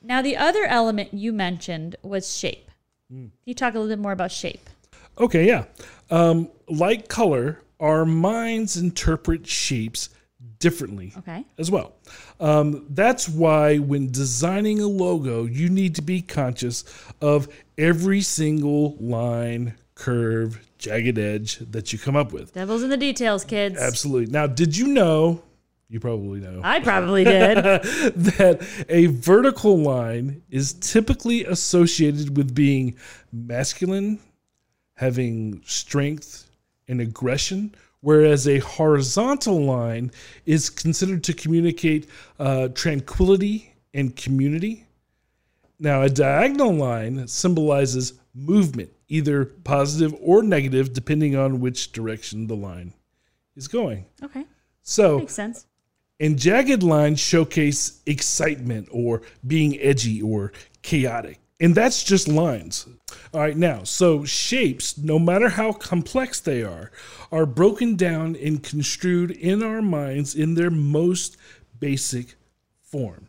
S1: Now, the other element you mentioned was shape.
S3: Hmm.
S1: Can you talk a little bit more about shape?
S3: Okay, yeah. Um, like color, our minds interpret shapes differently
S1: Okay.
S3: as well. Um, that's why when designing a logo, you need to be conscious of every single line, curve, jagged edge that you come up with.
S1: Devil's in the details, kids.
S3: Absolutely. Now, did you know? You probably know.
S1: I probably did. [laughs]
S3: that a vertical line is typically associated with being masculine, having strength and aggression, whereas a horizontal line is considered to communicate uh, tranquility and community. Now, a diagonal line symbolizes movement, either positive or negative, depending on which direction the line is going.
S1: Okay.
S3: So,
S1: Makes sense.
S3: and jagged lines showcase excitement or being edgy or chaotic. And that's just lines. All right, now, so shapes, no matter how complex they are, are broken down and construed in our minds in their most basic form.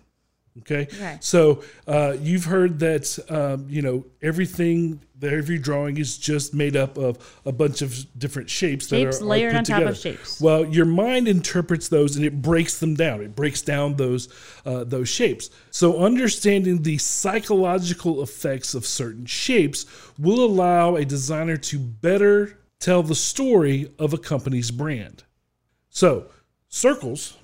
S3: Okay.
S1: Okay.
S3: So uh, you've heard that um, you know everything, every drawing is just made up of a bunch of different shapes,
S1: Shapes
S3: that are,
S1: layered
S3: put
S1: on top of
S3: together.
S1: shapes.
S3: Well, your mind interprets those and it breaks them down. It breaks down those uh, those shapes. So understanding the psychological effects of certain shapes will allow a designer to better tell the story of a company's brand. So circles,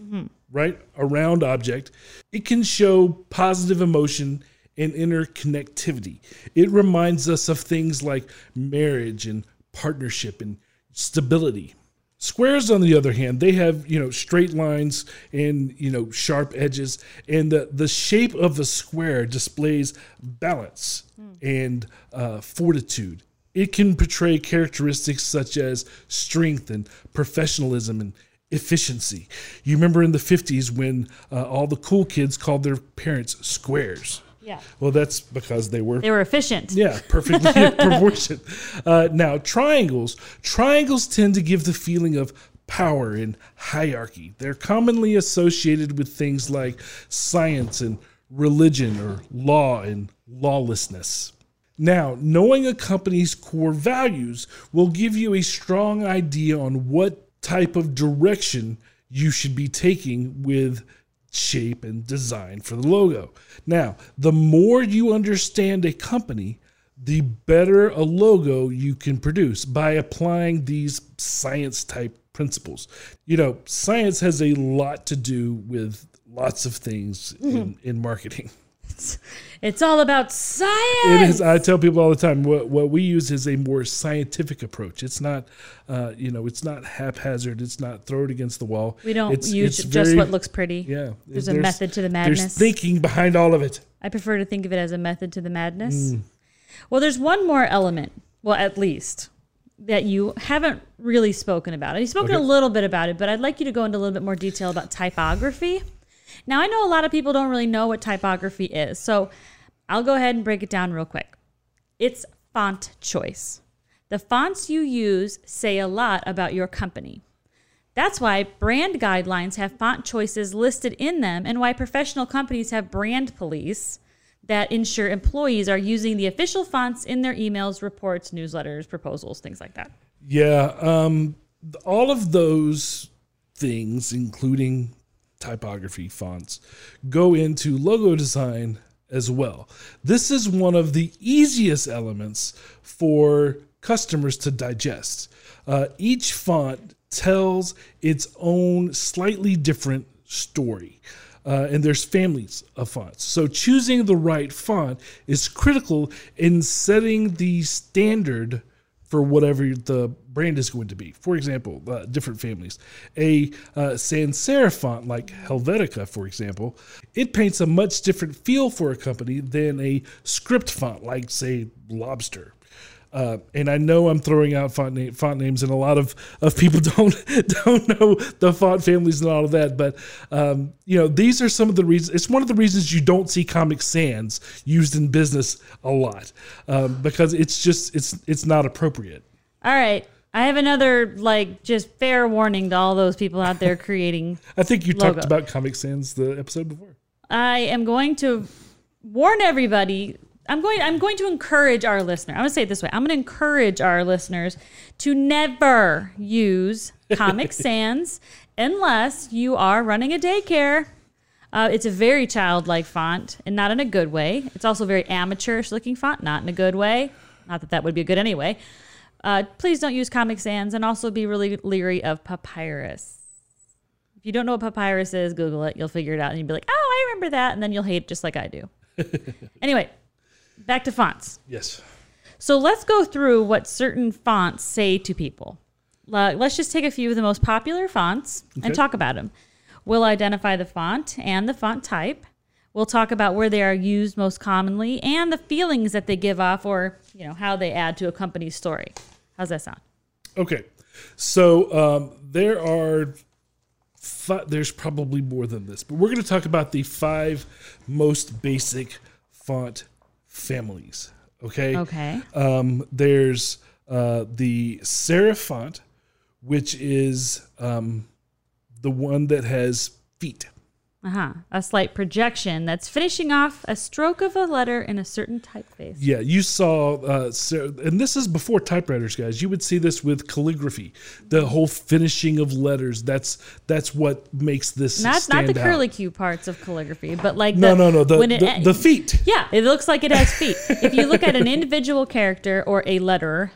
S3: right, a round object, it can show positive emotion and interconnectivity. It reminds us of things like marriage and partnership and stability. Squares, on the other hand, they have you know straight lines and you know sharp edges, and the the shape of the square displays balance and uh, fortitude. It can portray characteristics such as strength and professionalism and efficiency. You remember in the 50s when uh, all the cool kids called their parents squares.
S1: Yeah.
S3: Well, that's because they were
S1: They were efficient.
S3: yeah, perfectly [laughs] proportioned. Uh, now, triangles. Triangles tend to give the feeling of power and hierarchy. They're commonly associated with things like science and religion or law and lawlessness. Now, knowing a company's core values will give you a strong idea on what type of direction you should be taking with shape and design for the logo. Now, the more you understand a company, the better a logo you can produce by applying these science type principles. You know, science has a lot to do with lots of things in, mm-hmm. in marketing. [laughs]
S1: It's all about science.
S3: It is. I tell people all the time what what we use is a more scientific approach. It's not, uh, you know, it's not haphazard. It's not throw it against the wall.
S1: We don't
S3: it's,
S1: use
S3: it's
S1: just
S3: very-
S1: what looks pretty.
S3: Yeah,
S1: There's a method to the madness.
S3: There's thinking behind all of it.
S1: I prefer to think of it as a method to the madness.
S3: Mm.
S1: Well, there's one more element, well, at least, that you haven't really spoken about. You've spoken
S12: Okay.
S1: a little bit about it, but I'd like you to go into a little bit more detail about typography. Now, I know a lot of people don't really know what typography is, so I'll go ahead and break it down real quick. It's font choice. The fonts you use say a lot about your company. That's why brand guidelines have font choices listed in them and why professional companies have brand police that ensure employees are using the official fonts in their emails, reports, newsletters, proposals, things like that.
S3: Yeah, um, all of those things, including typography, fonts, go into logo design as well. This is one of the easiest elements for customers to digest. Uh, each font tells its own slightly different story. Uh, and there's families of fonts. So choosing the right font is critical in setting the standard for whatever the brand is going to be. For example, uh, different families. A uh, sans serif font like Helvetica, for example, it paints a much different feel for a company than a script font like, say, Lobster. Uh, and I know I'm throwing out font, na- font names, and a lot of, of people [laughs] don't don't know the font families and all of that. But um, you know, these are some of the reasons. It's one of the reasons you don't see Comic Sans used in business a lot um, because it's just it's it's not appropriate.
S1: All right. I have another, like, just fair warning to all those people out there creating. [laughs]
S3: I think you
S1: logo.
S3: talked about Comic Sans the episode before.
S1: I am going to warn everybody. I'm going. I'm going to encourage our listener. I'm going to say it this way. I'm going to encourage our listeners to never use Comic [laughs] Sans unless you are running a daycare. Uh, it's a very childlike font, and not in a good way. It's also a very amateurish-looking font, not in a good way. Not that that would be good anyway. Uh, please don't use Comic Sans, and also be really leery of Papyrus. If you don't know what Papyrus is, Google it. You'll figure it out, and you'll be like, "Oh, I remember that," and then you'll hate it just like I do. [laughs] anyway, back to fonts.
S3: Yes.
S1: So let's go through what certain fonts say to people. Let's just take a few of the most popular fonts
S12: Okay.
S1: and talk about them. We'll identify the font and the font type. We'll talk about where they are used most commonly and the feelings that they give off or, you know, how they add to a company's story. How's that sound?
S3: Okay, so um, there are. There's probably more than this, but we're going to talk about the five most basic font families. Okay.
S1: Okay.
S3: Um, there's uh, the serif font, which is um, the one that has feet.
S1: Uh huh. A slight projection that's finishing off a stroke of a letter in a certain typeface.
S3: Yeah, you saw, uh, ser- and this is before typewriters, guys. You would see this with calligraphy, the whole finishing of letters. That's that's what makes this
S1: Not not the Q parts of calligraphy, but like
S3: No,
S1: the,
S3: no, no, the-
S1: when it-
S3: the- the feet.
S1: Yeah, it looks like it has feet. if you look at an [laughs] individual character or a letter,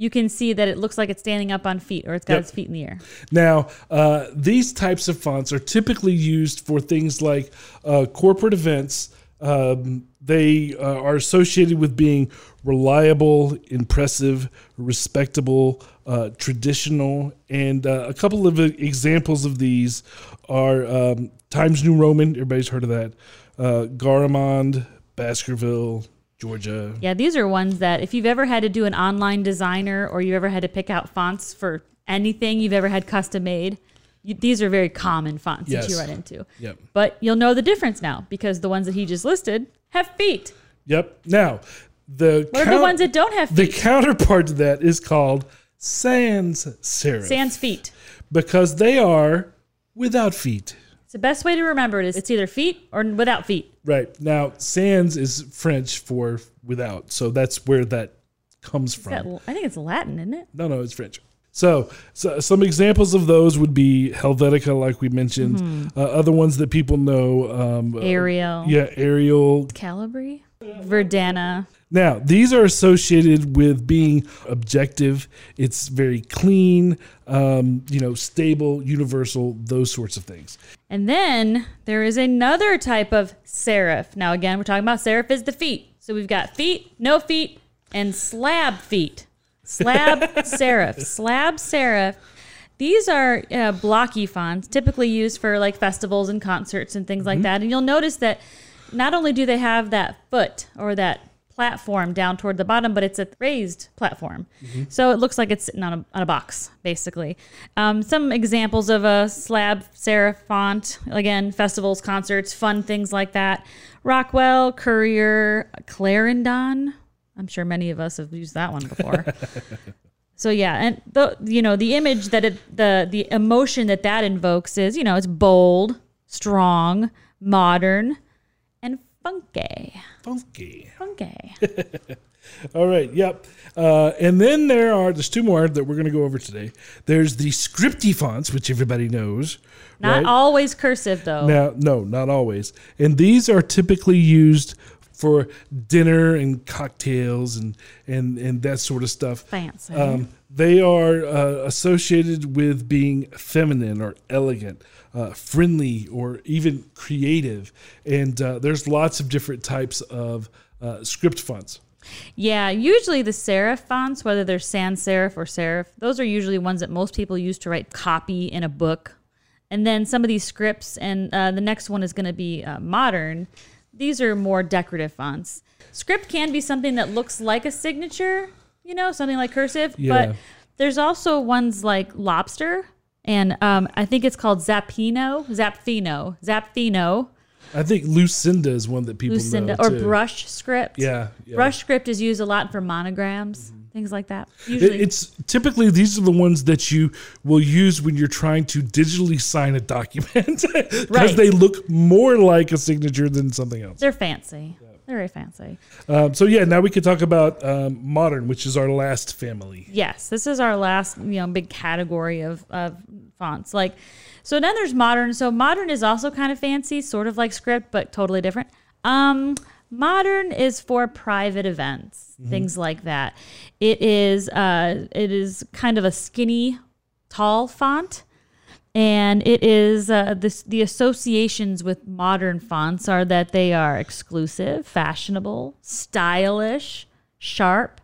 S1: you can see that it looks like it's standing up on feet or it's got
S3: Yep.
S1: its feet in the air.
S3: Now, uh, these types of fonts are typically used for things like uh, corporate events. Um, they uh, are associated with being reliable, impressive, respectable, uh, traditional, and uh, a couple of examples of these are um, Times New Roman. Everybody's heard of that. Uh, Garamond, Baskerville, Georgia.
S1: Yeah, these are ones that if you've ever had to do an online designer or you ever had to pick out fonts for anything you've ever had custom made, you, these are very common fonts that you run into.
S3: Yep.
S1: But you'll know the difference now because the ones that he just listed have feet.
S3: Yep. Now, the
S1: What are the ones that don't have feet?
S3: The counterpart to that is called sans serif.
S1: Sans feet.
S3: because they are without feet.
S1: It's the best way to remember it is it's either feet or without feet.
S3: Right. Now, sans is French for without. So that's where that comes from.
S1: I think it's Latin, isn't it?
S3: No, no, it's French. So, so some examples of those would be Helvetica, like we mentioned.
S1: Mhm.
S3: Uh, other ones that people know. Um, uh,
S1: Arial.
S3: yeah, Arial.
S1: Calibri, Verdana.
S3: Now, these are associated with being objective. It's very clean, um, you know, stable, universal, those sorts of things.
S1: And then there is another type of serif. Now, again, we're talking about serif is the feet. So we've got feet, no feet, and slab feet. Slab [laughs] serif. Slab serif. These are uh, blocky fonts, typically used for like festivals and concerts and things like that. And you'll notice that not only do they have that foot or that platform down toward the bottom, but it's a raised platform. So it looks like it's sitting on a, on a box, basically. Um, some examples of a slab serif font, again, festivals, concerts, fun things like that. Rockwell, Courier, Clarendon. I'm sure many of us have used that one before. [laughs] So yeah, and the you know the image that it the the emotion that that invokes is you know it's bold, strong, modern, and funky.
S3: Funky.
S1: Funky. [laughs]
S3: All right. Yep. Uh, and then there are there's two more that we're going to go over today. There's the scripty fonts, which everybody knows.
S1: Not
S3: right?
S1: always cursive though.
S3: Now, no, not always. And these are typically used for dinner and cocktails and and and that sort of stuff.
S1: Fancy.
S3: Um, they are uh, associated with being feminine or elegant, uh, friendly, or even creative. And uh, there's lots of different types of uh, script fonts.
S1: Yeah, usually the serif fonts, whether they're sans serif or serif, those are usually ones that most people use to write copy in a book. And then some of these scripts, and uh, the next one is going to be uh, modern. These are more decorative fonts. Script can be something that looks like a signature, you know, something like cursive,
S3: Yeah.
S1: but there's also ones like lobster, and um, I think it's called Zappino, Zapfino, Zapfino.
S3: I think Lucinda is one that people
S1: Lucinda
S3: know
S1: or
S3: too.
S1: brush script.
S3: Yeah, yeah.
S1: Brush script is used a lot for monograms, things like that. Usually,
S3: It's typically these are the ones that you will use when you're trying to digitally sign a document [laughs] because
S1: Right.
S3: they look more like a signature than something else.
S1: they're fancy. They're very fancy.
S3: Um, so yeah, now we could talk about um, modern, which is our last family.
S1: Yes, this is our last, you know, big category of, of fonts. Like, so then there's modern. So modern is also kind of fancy, sort of like script, but totally different. Um, modern is for private events, things like that. It is, uh, it is kind of a skinny, tall font. And it is uh, this, the associations with modern fonts are that they are exclusive, fashionable, stylish, sharp,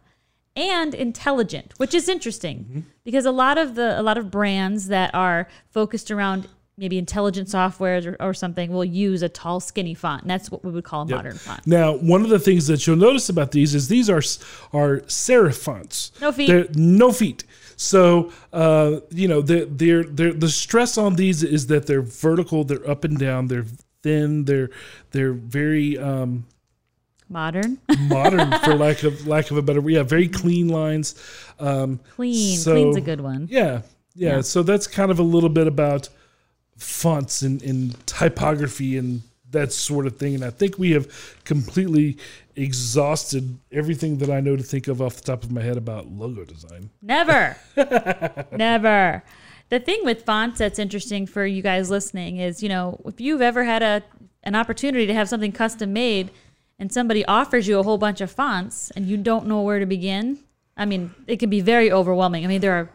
S1: and intelligent, which is interesting because a lot of the a lot of brands that are focused around maybe intelligent software or, or something will use a tall, skinny font, and that's what we would call a
S3: Yep.
S1: modern font.
S3: Now, one of the things that you'll notice about these is these are are serif fonts.
S1: No feet.
S3: They're, no feet. So uh, you know the they're, they're, the stress on these is that they're vertical, they're up and down, they're thin, they're they're very um,
S1: Modern,
S3: modern for [laughs] lack of lack of a better word. yeah very clean lines um
S1: clean,
S3: so-
S1: clean's a good one.
S3: yeah, yeah
S1: Yeah.
S3: so that's kind of a little bit about fonts and, and typography and that sort of thing and i think we have completely exhausted everything that i know to think of off the top of my head about logo design
S1: Never. [laughs] Never. The thing with fonts that's interesting for you guys listening is, you know, if you've ever had a an opportunity to have something custom made and somebody offers you a whole bunch of fonts and you don't know where to begin, I mean, it can be very overwhelming. I mean, there are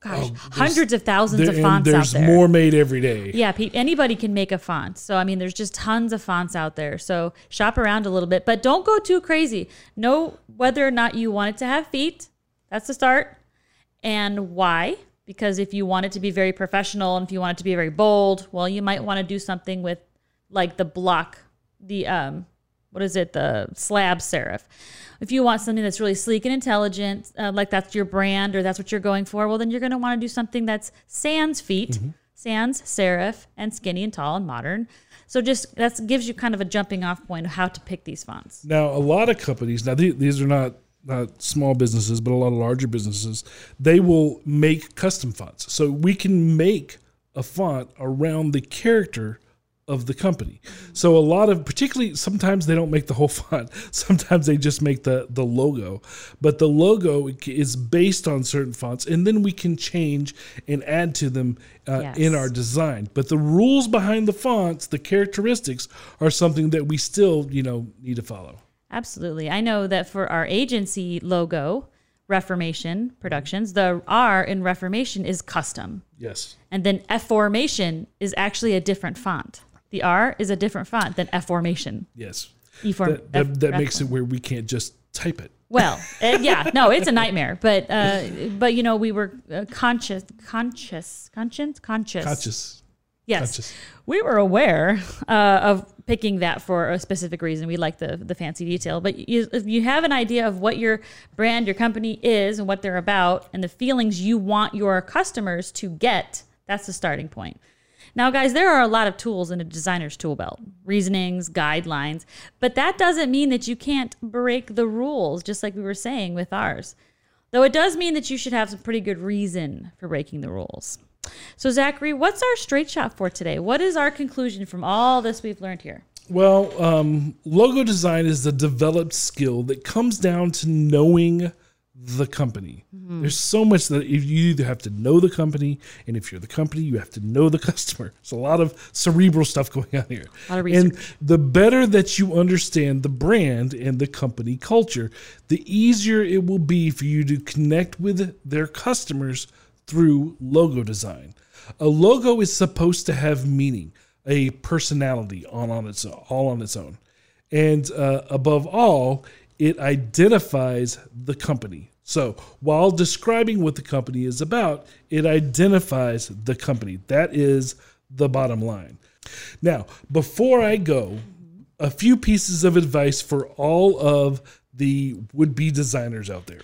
S1: gosh,
S3: Oh,
S1: hundreds of thousands
S3: There-
S1: of fonts out there.
S3: there's
S1: there.
S3: more made every day
S1: Yeah, pe- anybody can make a font. So I mean, there's just tons of fonts out there. So shop around a little bit, but don't go too crazy. Know whether or not you want it to have feet. That's the start, and why. Because if you want it to be very professional and if you want it to be very bold, well, you might want to do something with like the block, the um, what is it, the slab serif. If you want something that's really sleek and intelligent, uh, like that's your brand or that's what you're going for, well, then you're going to want to do something that's sans feet, sans serif, and skinny and tall and modern. So just that gives you kind of a jumping off point of how to pick these fonts.
S3: Now, a lot of companies, now the- these are not not small businesses, but a lot of larger businesses, they will make custom fonts. So we can make a font around the character of the company. So a lot of particularly sometimes they don't make the whole [laughs] font. Sometimes they just make the the logo. But the logo is based on certain fonts and then we can change and add to them uh,
S1: Yes.
S3: in our design. But the rules behind the fonts, the characteristics are something that we still, you know, need to follow.
S1: Absolutely. I know that for our agency logo, Reformation Productions, the R in Reformation is custom.
S3: Yes.
S1: And then F formation is actually a different font. The R is a different font than F formation.
S3: Yes.
S1: E form.
S3: That, that,
S1: F-
S3: that
S1: F
S3: makes it where we can't just type it.
S1: Well, uh, yeah, [laughs] no, it's a nightmare. But uh, but you know, we were uh, conscious, conscious, conscience, conscious,
S3: Conscious.
S1: Yes,
S3: Conscious.
S1: we were aware uh, of picking that for a specific reason. We like the the fancy detail, but you, if you have an idea of what your brand, your company is, and what they're about, and the feelings you want your customers to get, that's the starting point. Now, guys, there are a lot of tools in a designer's tool belt reasonings, guidelines, but that doesn't mean that you can't break the rules, just like we were saying with ours. Though it does mean that you should have some pretty good reason for breaking the rules. So, Zachary, what's our straight shot for today? What is our conclusion from all this we've learned here?
S3: Well, um, logo design is a developed skill that comes down to knowing the company.
S1: Mm-hmm.
S3: There's so much that if you either have to know the company, and if you're the company, you have to know the [laughs] customer. It's a lot of cerebral stuff going on here.
S1: A lot of
S3: and the better that you understand the brand and the company culture, the easier it will be for you to connect with their customers through logo design. A logo is supposed to have meaning, a personality on on its all on its own, and uh, above all, it identifies the company. So while describing what the company is about, it identifies the company. That is the bottom line. Now, before I go, a few pieces of advice for all of the would be designers out there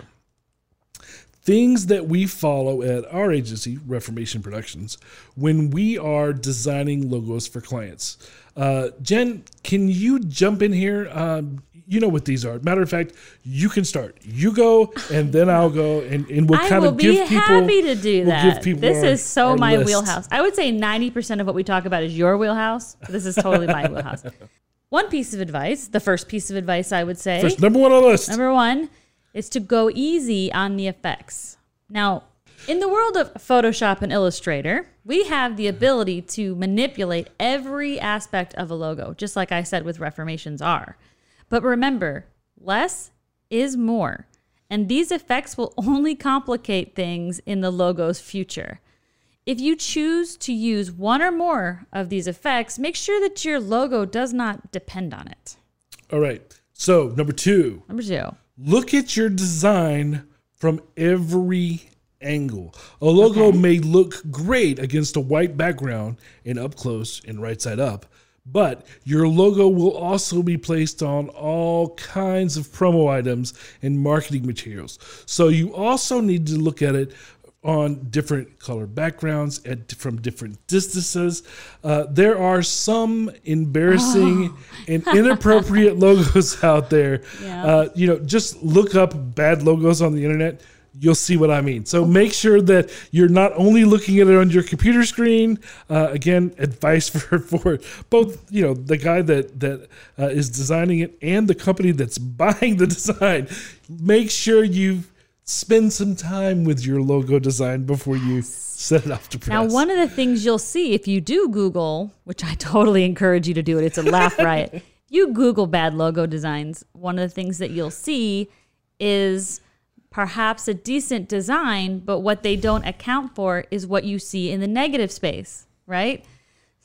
S3: things that we follow at our agency, Reformation Productions, when we are designing logos for clients. Uh, Jen, can you jump in here? Um, you know what these are. Matter of fact, you can start. You go, and then I'll go, and, and we'll
S1: I
S3: kind of give people.
S1: I will be happy to do
S3: we'll give
S1: that. this
S3: our-
S1: is so my
S3: list.
S1: wheelhouse. I would say 90% of what we talk about is your wheelhouse. This is totally my wheelhouse. [laughs] One piece of advice, the first piece of advice I would say.
S3: First, number one on the list.
S1: Number one is to go easy on the effects. Now, in the world of Photoshop and Illustrator, we have the ability to manipulate every aspect of a logo, just like I said with Reformations are. But remember, less is more. And these effects will only complicate things in the logo's future. If you choose to use one or more of these effects, make sure that your logo does not depend on it.
S3: All right. So, number two.
S1: Number two.
S3: look at your design from every angle. A logo may look great against a white background and up close and right side up, but your logo will also be placed on all kinds of promo items and marketing materials. So you also need to look at it on different color backgrounds at from different distances. Uh, there are some embarrassing [laughs] and inappropriate logos out there.
S1: Yeah.
S3: Uh, you know, just look up bad logos on the internet. You'll see what I mean. So make sure that you're not only looking at it on your computer screen. Uh, again, advice [laughs] for for both you know the guy that that uh, is designing it and the company that's [laughs] buying the design. Make sure you spend some time with your logo design before you set it off to press.
S1: Now, one of the things you'll see if you do Google, which I [laughs] totally encourage you to do it, it's a laugh riot. You Google bad logo designs. One of the things that you'll see is perhaps a decent design, but what they don't account for is what you see in the negative space, right? [laughs]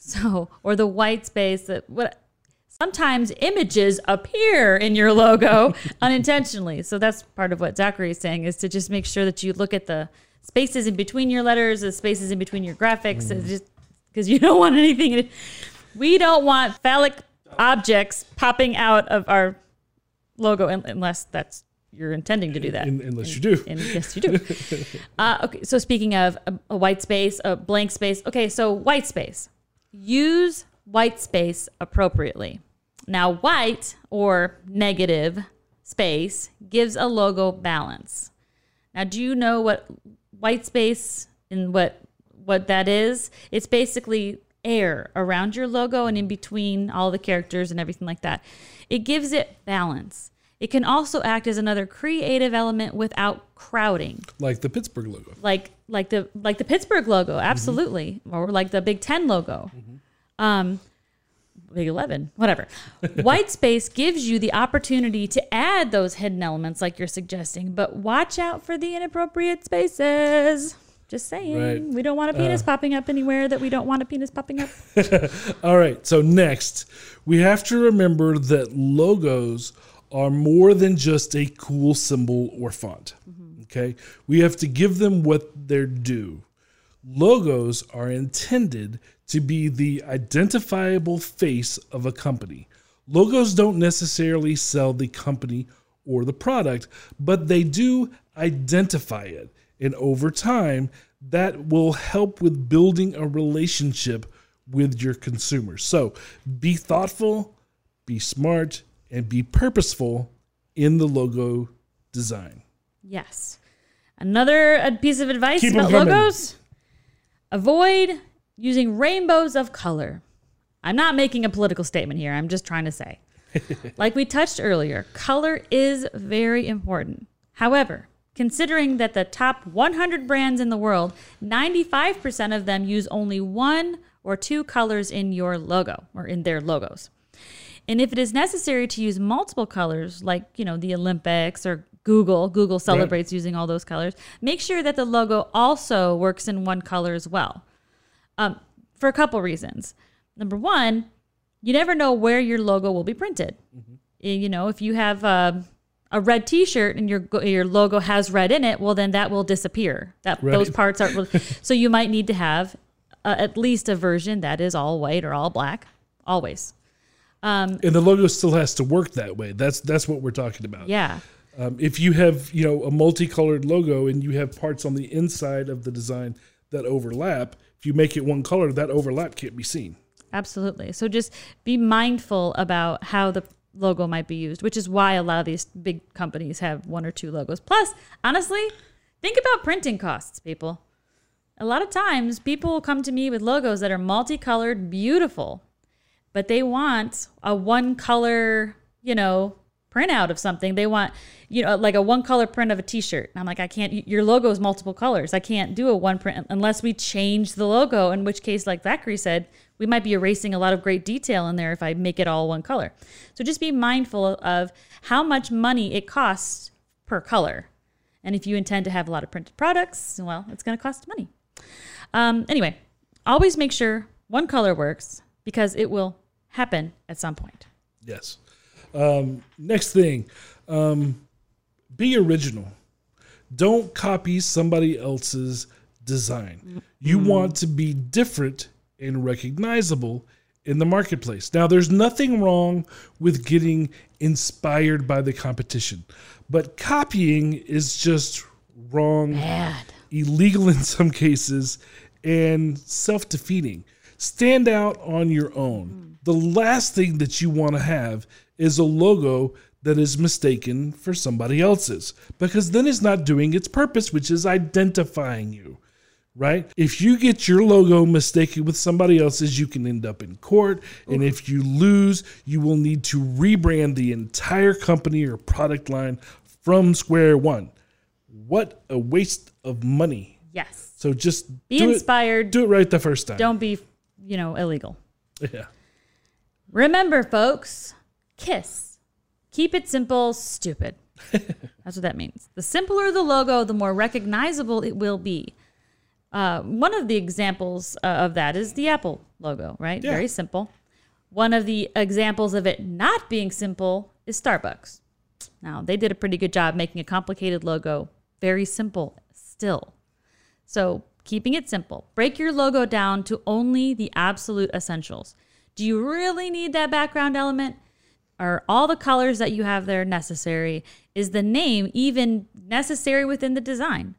S1: So, or the white space that what sometimes images appear in your logo [laughs] unintentionally. So that's part of what Zachary is saying is to just make sure that you look at the spaces in between your letters, the spaces in between your graphics, and mm. just because you [laughs] don't want anything. We don't want phallic objects popping out of our logo unless that's you're intending to do that.
S3: Un- unless you do.
S1: And yes, you do. [laughs] uh, okay, so speaking of a, a white space, a blank space. Okay, so white space. Use white space appropriately. Now, white or negative space gives a logo balance. Now, do you know what white space and what what that is? It's basically air around your logo and in between all the characters and everything like that. It gives it balance. It can also act as another creative element without crowding
S3: like the Pittsburgh logo.
S1: like like the like the Pittsburgh logo, absolutely, or like the Big Ten logo. Um, big 11, whatever. [laughs] White space gives you the opportunity to add those hidden elements like you're suggesting, but watch out for the inappropriate spaces. Just saying.
S3: Right.
S1: We don't want a penis
S3: Uh.
S1: popping up anywhere that we don't want a penis popping up. [laughs]
S3: All right. So next, we have to remember that logos are more than just a cool symbol or font. Mm-hmm. Okay. We have to give them what they're due. Logos are intended to be the identifiable face of a company. Logos don't necessarily sell the company or the product, but they do identify it. And over time, that will help with building a relationship with your consumers. So be thoughtful, be smart, and be purposeful in the logo design.
S1: Yes. Another uh, piece of advice
S3: Keep
S1: about logos avoid using rainbows of color. I'm not making a political statement here. I'm just trying to say. [laughs] like we touched earlier, color is very important. However, considering that the top 100 brands in the world, 95% of them use only one or two colors in your logo or in their logos. And if it is necessary to use multiple colors, like, you know, the Olympics or Google, Google celebrates using all those colors, make sure that the logo also works in one color as well. Um, for a couple reasons. Number one, you never know where your logo will be printed. Eh, You know, if you have um a red T-shirt and your your logo has red in it, well, then that will disappear. That
S3: Right.
S1: those parts are [laughs] so you might need to have uh, at least a version that is all white or all black, always. Um,
S3: And the logo still has to work that way. That's that's what we're talking about.
S1: yeah,
S3: Um, if you have you know a multicolored logo and you have parts on the inside of the design that overlap, if you make it one color, that overlap can't be seen.
S1: absolutely. So just be mindful about how the logo might be used, which is why a lot of these big companies have one or two logos. Plus, honestly, think about printing costs, people. A lot of times, people come to me with logos that are multicolored, beautiful, but they want a one color, you know, printout of something. They want, you know, like a one color print of a t-shirt. And I'm like, I can't, your logo is multiple colors. I can't do a one print unless we change the logo, in which case, like Zachary said, we might be erasing a lot of great detail in there if I make it all one color. So just be mindful of how much money it costs per color. And if you intend to have a lot of printed products, well, it's going to cost money. Um, anyway, always make sure one color works because it will happen at some point.
S3: Yes. Um, next thing, um, be original. Don't copy somebody else's design. You want to be different and recognizable in the marketplace. Now, there's nothing wrong with getting inspired by the competition, but copying is just wrong,
S1: Bad.
S3: illegal in some cases, and self defeating. Stand out on your own. The last thing that you want to have is a logo that is mistaken for somebody else's because then it's not doing its purpose, which is identifying you. Right? If you get your logo mistaken with somebody else's, you can end up in court. And if you lose, you will need to rebrand the entire company or product line from square one. What a waste of money.
S1: Yes.
S3: So just
S1: Be
S3: do
S1: inspired.
S3: It, do it right the first time.
S1: Don't be, you know, illegal. [laughs]
S3: Yeah.
S1: Remember, folks, kiss. Keep it simple, stupid. [laughs] That's what that means. The simpler the logo, the more recognizable it will be. Uh, one of the examples uh, of that is the Apple logo, right?
S12: Yeah.
S1: Very simple. One of the examples of it not being simple is Starbucks. Now, they did a pretty good job making a complicated logo very simple still. So, keeping it simple. Break your logo down to only the absolute essentials. Do you really need that background element? Are all the colors that you have there necessary? Is the name even necessary within the design?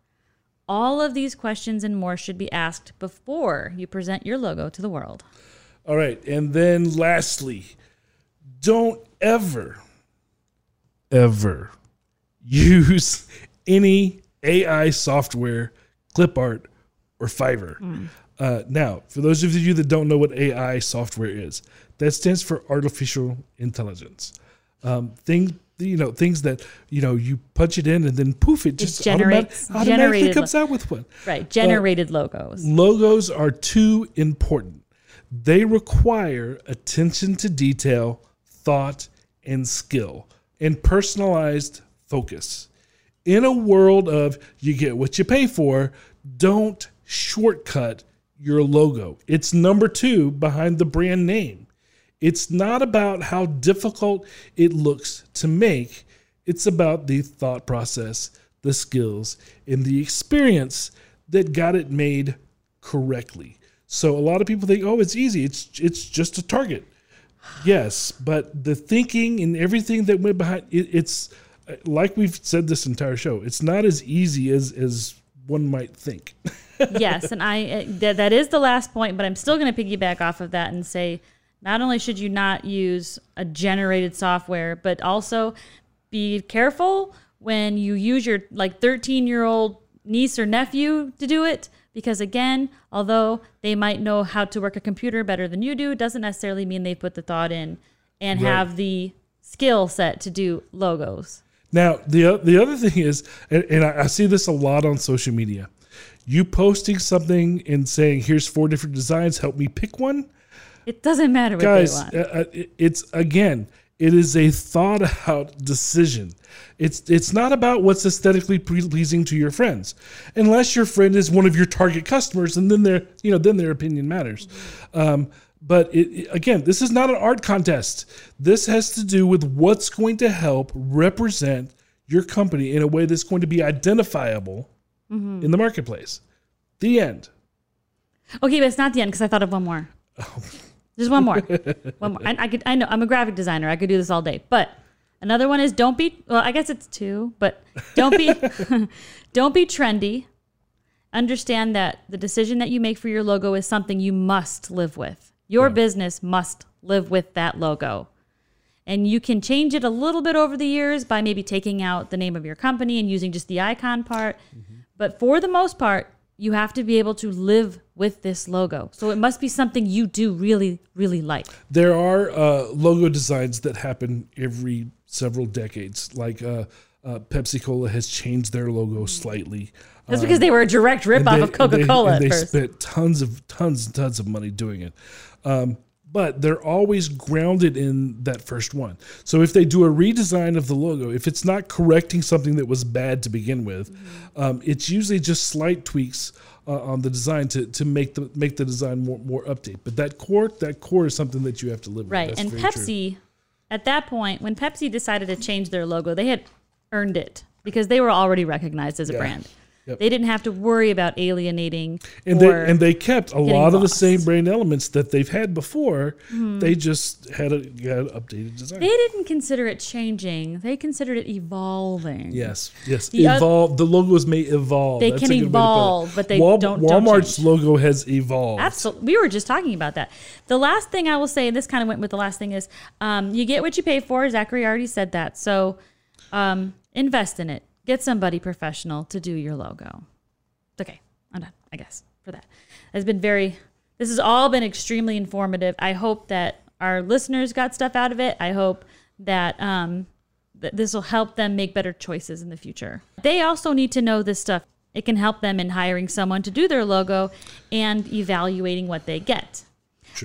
S1: All of these questions and more should be asked before you present your logo to the world.
S3: All right. And then lastly, don't ever, ever use [laughs] any AI software, clip art, or Fiverr.
S1: Mm.
S3: Uh, now, for those of you that don't know what AI software is, that stands for artificial intelligence. Um, thing, you know, things that you know, you punch it in and then poof, it just
S1: generates-
S3: automat- automatically comes
S1: lo-
S3: out with one.
S1: Right,
S3: Uh,
S1: generated logos.
S3: Logos are too important. They require attention to detail, thought, and skill, and personalized focus. In a world of you get what you pay for, don't shortcut your logo. It's number two behind the brand name. It's not about how difficult it looks to make, it's about the thought process, the skills, and the experience that got it made correctly. So a lot of people think, "Oh, it's easy. It's it's just a target." Yes, but the thinking and everything that went behind it, it's like we've said this entire show. It's not as easy as as one might think. [laughs]
S1: yes, and I eh, that, that is the last point, but I'm still going to piggyback off of that and say not only should you not use a generated software, but also be careful when you use your like 13 year old niece or nephew to do it because again although they might know how to work a computer better than you do doesn't necessarily mean they put the thought in and
S3: Right.
S1: have the skill set to do logos
S3: Now, the the other thing is, and, and I, I see this a lot on social media. You posting something and saying, "Here's four different designs. Help me pick one."
S1: it doesn't matter what
S3: Guys,
S1: they want
S3: uh, uh, it's again, it is a thought out decision. It's it's not about what's aesthetically pleasing to your friends, unless your friend is one of your target customers, and then their you know then their opinion matters. Um, but it- again, this is not an art contest. This has to do with what's going to help represent your company in a way that's going to be identifiable
S1: Mhm.
S3: in the marketplace. The end.
S1: Okay, but it's not the end because I thought of one more. [laughs] There's one more. one more. I, I could. I know. I'm a graphic designer. I could do this all day. But another one is don't be. Well, I guess it's two. But don't be. [laughs] don't be trendy. Understand that the decision that you make for your logo is something you must live with. Your business must live with that logo. And you can change it a little bit over the years by maybe taking out the name of your company and using just the icon part. But for the most part, you have to be able to live with this logo. So it must be something you do really, really like.
S3: There are uh, logo designs that happen every several decades. Like uh, uh, Pepsi Cola has changed their logo slightly.
S1: That's because they were a direct ripoff
S3: they-
S1: of Coca-Cola
S3: and They,
S1: at
S3: they
S1: first.
S3: spent tons of tons and tons of money doing it. Um, but they're always grounded in that first one. So if they do a redesign of the logo, if it's not correcting something that was bad to begin with,
S1: Mm-hmm.
S3: um, it's usually just slight tweaks uh, on the design to, to make the make the design more more update. But that core that core is something that you have to live with.
S1: Right. And
S3: very true.
S1: Pepsi, at that point, when Pepsi decided to change their logo, they had earned it because they were already recognized as a
S3: Yeah.
S1: brand.
S3: Yep.
S1: They didn't have to worry about alienating
S3: and they and they kept a lot of the same brand elements that they've had before.
S1: Mhm.
S3: They just had a had an updated design.
S1: They didn't consider it changing. They considered it evolving.
S3: Yes, yes.
S1: The
S3: evolve. the logos may evolve.
S1: They
S3: That's
S1: can
S3: a good way to put it.
S1: evolve, but they
S3: Wal-
S1: don't- don't
S3: Walmart's logo has evolved.
S1: Absolutely. We were just talking about that. The last thing I will say, and this kind of went with the last thing, is um, you get what you pay for. Zachary already said that. So um, invest in it. Get somebody professional to do your logo. Okay, I'm done, I guess, for that. It's been very, this has all been extremely informative. I hope that our listeners got stuff out of it. I hope that um, that this will help them make better choices in the future. They also need to know this stuff. It can help them in hiring someone to do their logo and evaluating what they get.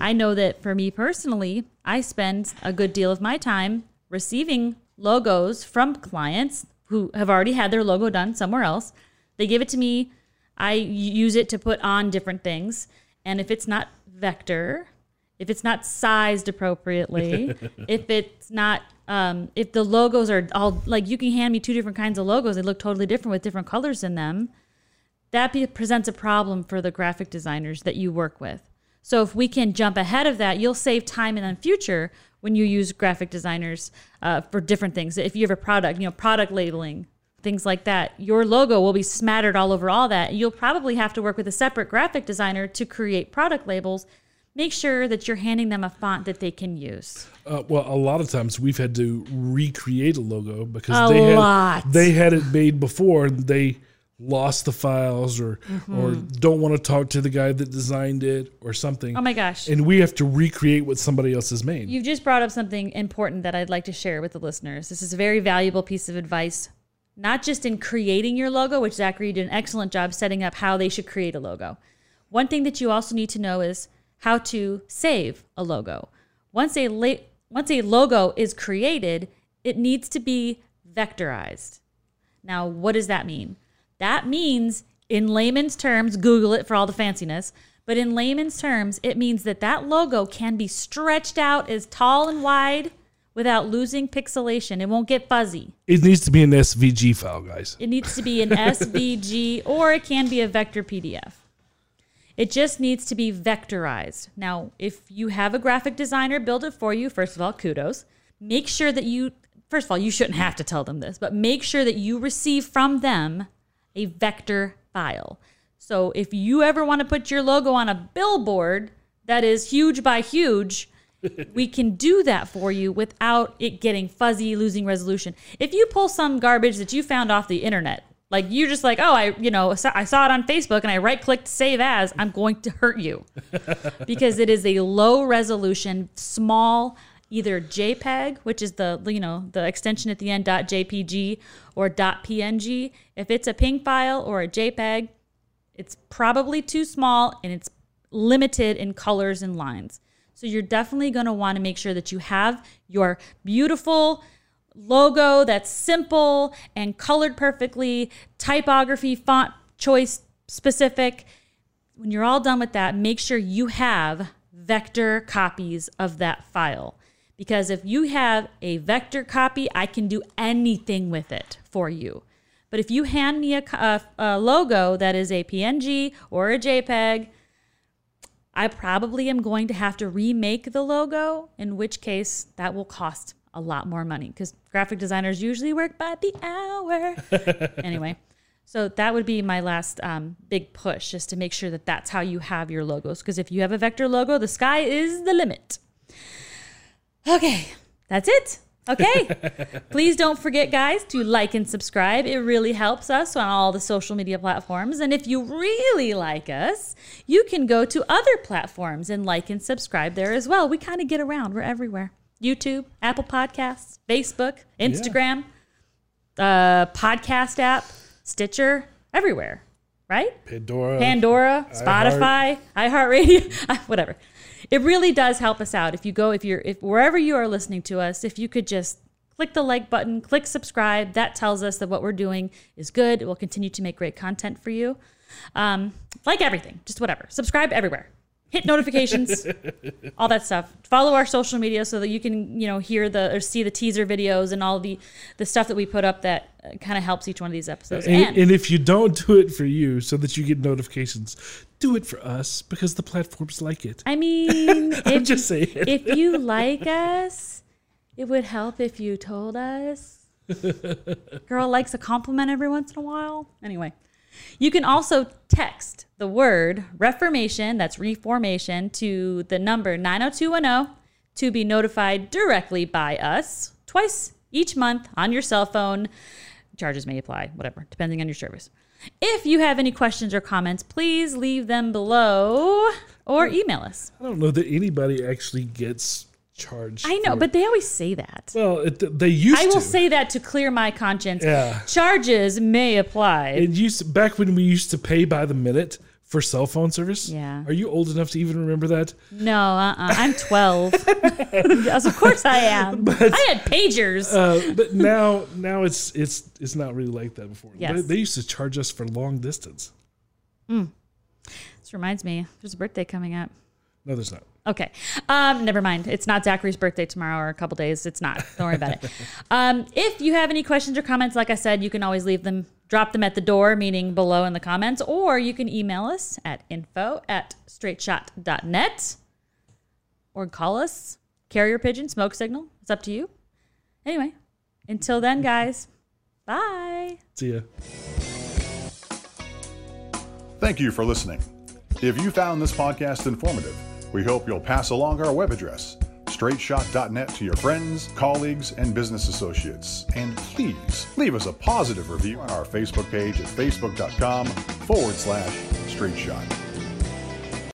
S1: I know that for me personally, I spend a good deal of my time receiving logos from clients who have already had their logo done somewhere else. They give it to me. I use it to put on different things. And if it's not vector, if it's not sized appropriately, [laughs] if it's not, um, if the logos are all like you can hand me two different kinds of logos, they look totally different with different colors in them. That be, presents a problem for the graphic designers that you work with. So if we can jump ahead of that, you'll save time in the future when you use graphic designers uh, for different things. If you have a product, you know, product labeling, things like that, your logo will be smattered all over all that. You'll probably have to work with a separate graphic designer to create product labels. Make sure that you're handing them a font that they can use.
S3: Uh, well, a lot of times we've had to recreate a logo because
S1: A
S3: they had they had it made before they lost the files or or
S1: Mhm.
S3: don't want to talk to the guy that designed it or something.
S1: Oh my gosh.
S3: And we have to recreate what somebody else has made.
S1: You've just brought up something important that I'd like to share with the listeners. This is a very valuable piece of advice, not just in creating your logo, which Zachary did an excellent job setting up how they should create a logo. One thing that you also need to know is how to save a logo. Once a la- once a logo is created, it needs to be vectorized. Now, what does that mean? That means in layman's terms, Google it for all the fanciness, but in layman's terms, it means that that logo can be stretched out as tall and wide without losing pixelation. It won't get fuzzy.
S3: It needs to be an SVG file, guys.
S1: It needs to be an [laughs] SVG or it can be a vector PDF. It just needs to be vectorized. Now, if you have a graphic designer build it for you, first of all, kudos. Make sure that you, first of all, you shouldn't have to tell them this, but make sure that you receive from them a vector file. So if you ever want to put your logo on a billboard that is huge by huge, [laughs] we can do that for you without it getting fuzzy, losing resolution. If you pull some garbage that you found off the internet, like you're just like, oh, I, you know, I saw it on Facebook and I right clicked save as, I'm going to hurt you [laughs] because it is a low resolution, small, either JPEG, which is the, you know, the extension at the end, .jpg or .png. If it's a PNG file or a JPEG, it's probably too small and it's limited in colors and lines. So you're definitely going to want to make sure that you have your beautiful logo that's simple and colored perfectly, typography, font choice specific. When you're all done with that, make sure you have vector copies of that file. Because if you have a vector copy, I can do anything with it for you. But if you hand me a, a, a logo that is a PNG or a JPEG, I probably am going to have to remake the logo, in which case that will cost a lot more money because graphic designers usually work by the hour. [laughs] anyway, so that would be my last um, big push, just to make sure that that's how you have your logos. Because if you have a vector logo, the sky is the limit. Okay, that's it. Okay. [laughs] Please don't forget, guys, to like and subscribe. It really helps us on all the social media platforms. And if you really like us, you can go to other platforms and like and subscribe there as well. We kind of get around, we're everywhere YouTube, Apple Podcasts, Facebook, Instagram, yeah. uh, podcast app, Stitcher, everywhere, right?
S3: Pandora,
S1: Pandora, Spotify, iHeartRadio, [laughs] whatever it really does help us out if you go if you're if wherever you are listening to us if you could just click the like button click subscribe. That tells us that what we're doing is good. We'll continue to make great content for you. Um, like everything just whatever. Subscribe everywhere hit notifications [laughs] all that stuff follow our social media so that you can you know hear the or see the teaser videos and all the the stuff that we put up that uh, kind of helps each one of these episodes
S3: and, and, and if you don't do it for you so that you get notifications do it for us because the platforms like it.
S1: I mean, [laughs]
S3: I'm if, just saying.
S1: if you like us, it would help if you told us. [laughs] Girl likes a compliment every once in a while. Anyway, you can also text the word reformation, that's reformation, to the number 90210 to be notified directly by us twice each month on your cell phone. Charges may apply, whatever, depending on your service. If you have any questions or comments, please leave them below or email us.
S3: I don't know that anybody actually gets charged.
S1: I know, but they always say that.
S3: Well, it, they used.
S1: I will
S3: to.
S1: say that to clear my conscience.
S3: Yeah.
S1: Charges may apply.
S3: It used back when we used to pay by the minute for cell phone service.
S1: Yeah.
S3: Are you old enough to even remember that?
S1: No, uh-uh. I'm 12. [laughs] yes, of course I am. [laughs] But, I had pagers.
S3: Uh, but now, now it's it's it's not really like that before.
S1: Yes.
S3: They, they used to charge us for long distance.
S1: Mm. This reminds me, there's a birthday coming up.
S3: No, there's not.
S1: Okay. Um, never mind. It's not Zachary's birthday tomorrow or a couple days. It's not. Don't worry about it. [laughs] Um, if you have any questions or comments, like I said, you can always leave them, drop them at the door, meaning below in the comments, or you can email us at info at straightshot.net or call us, carrier pigeon, smoke signal. It's up to you. Anyway, until then, guys, bye.
S3: See ya.
S2: Thank you for listening. If you found this podcast informative, we hope you'll pass along our web address, straightshot.net, to your friends, colleagues, and business associates. And please leave us a positive review on our Facebook page at facebook.com forward slash straightshot.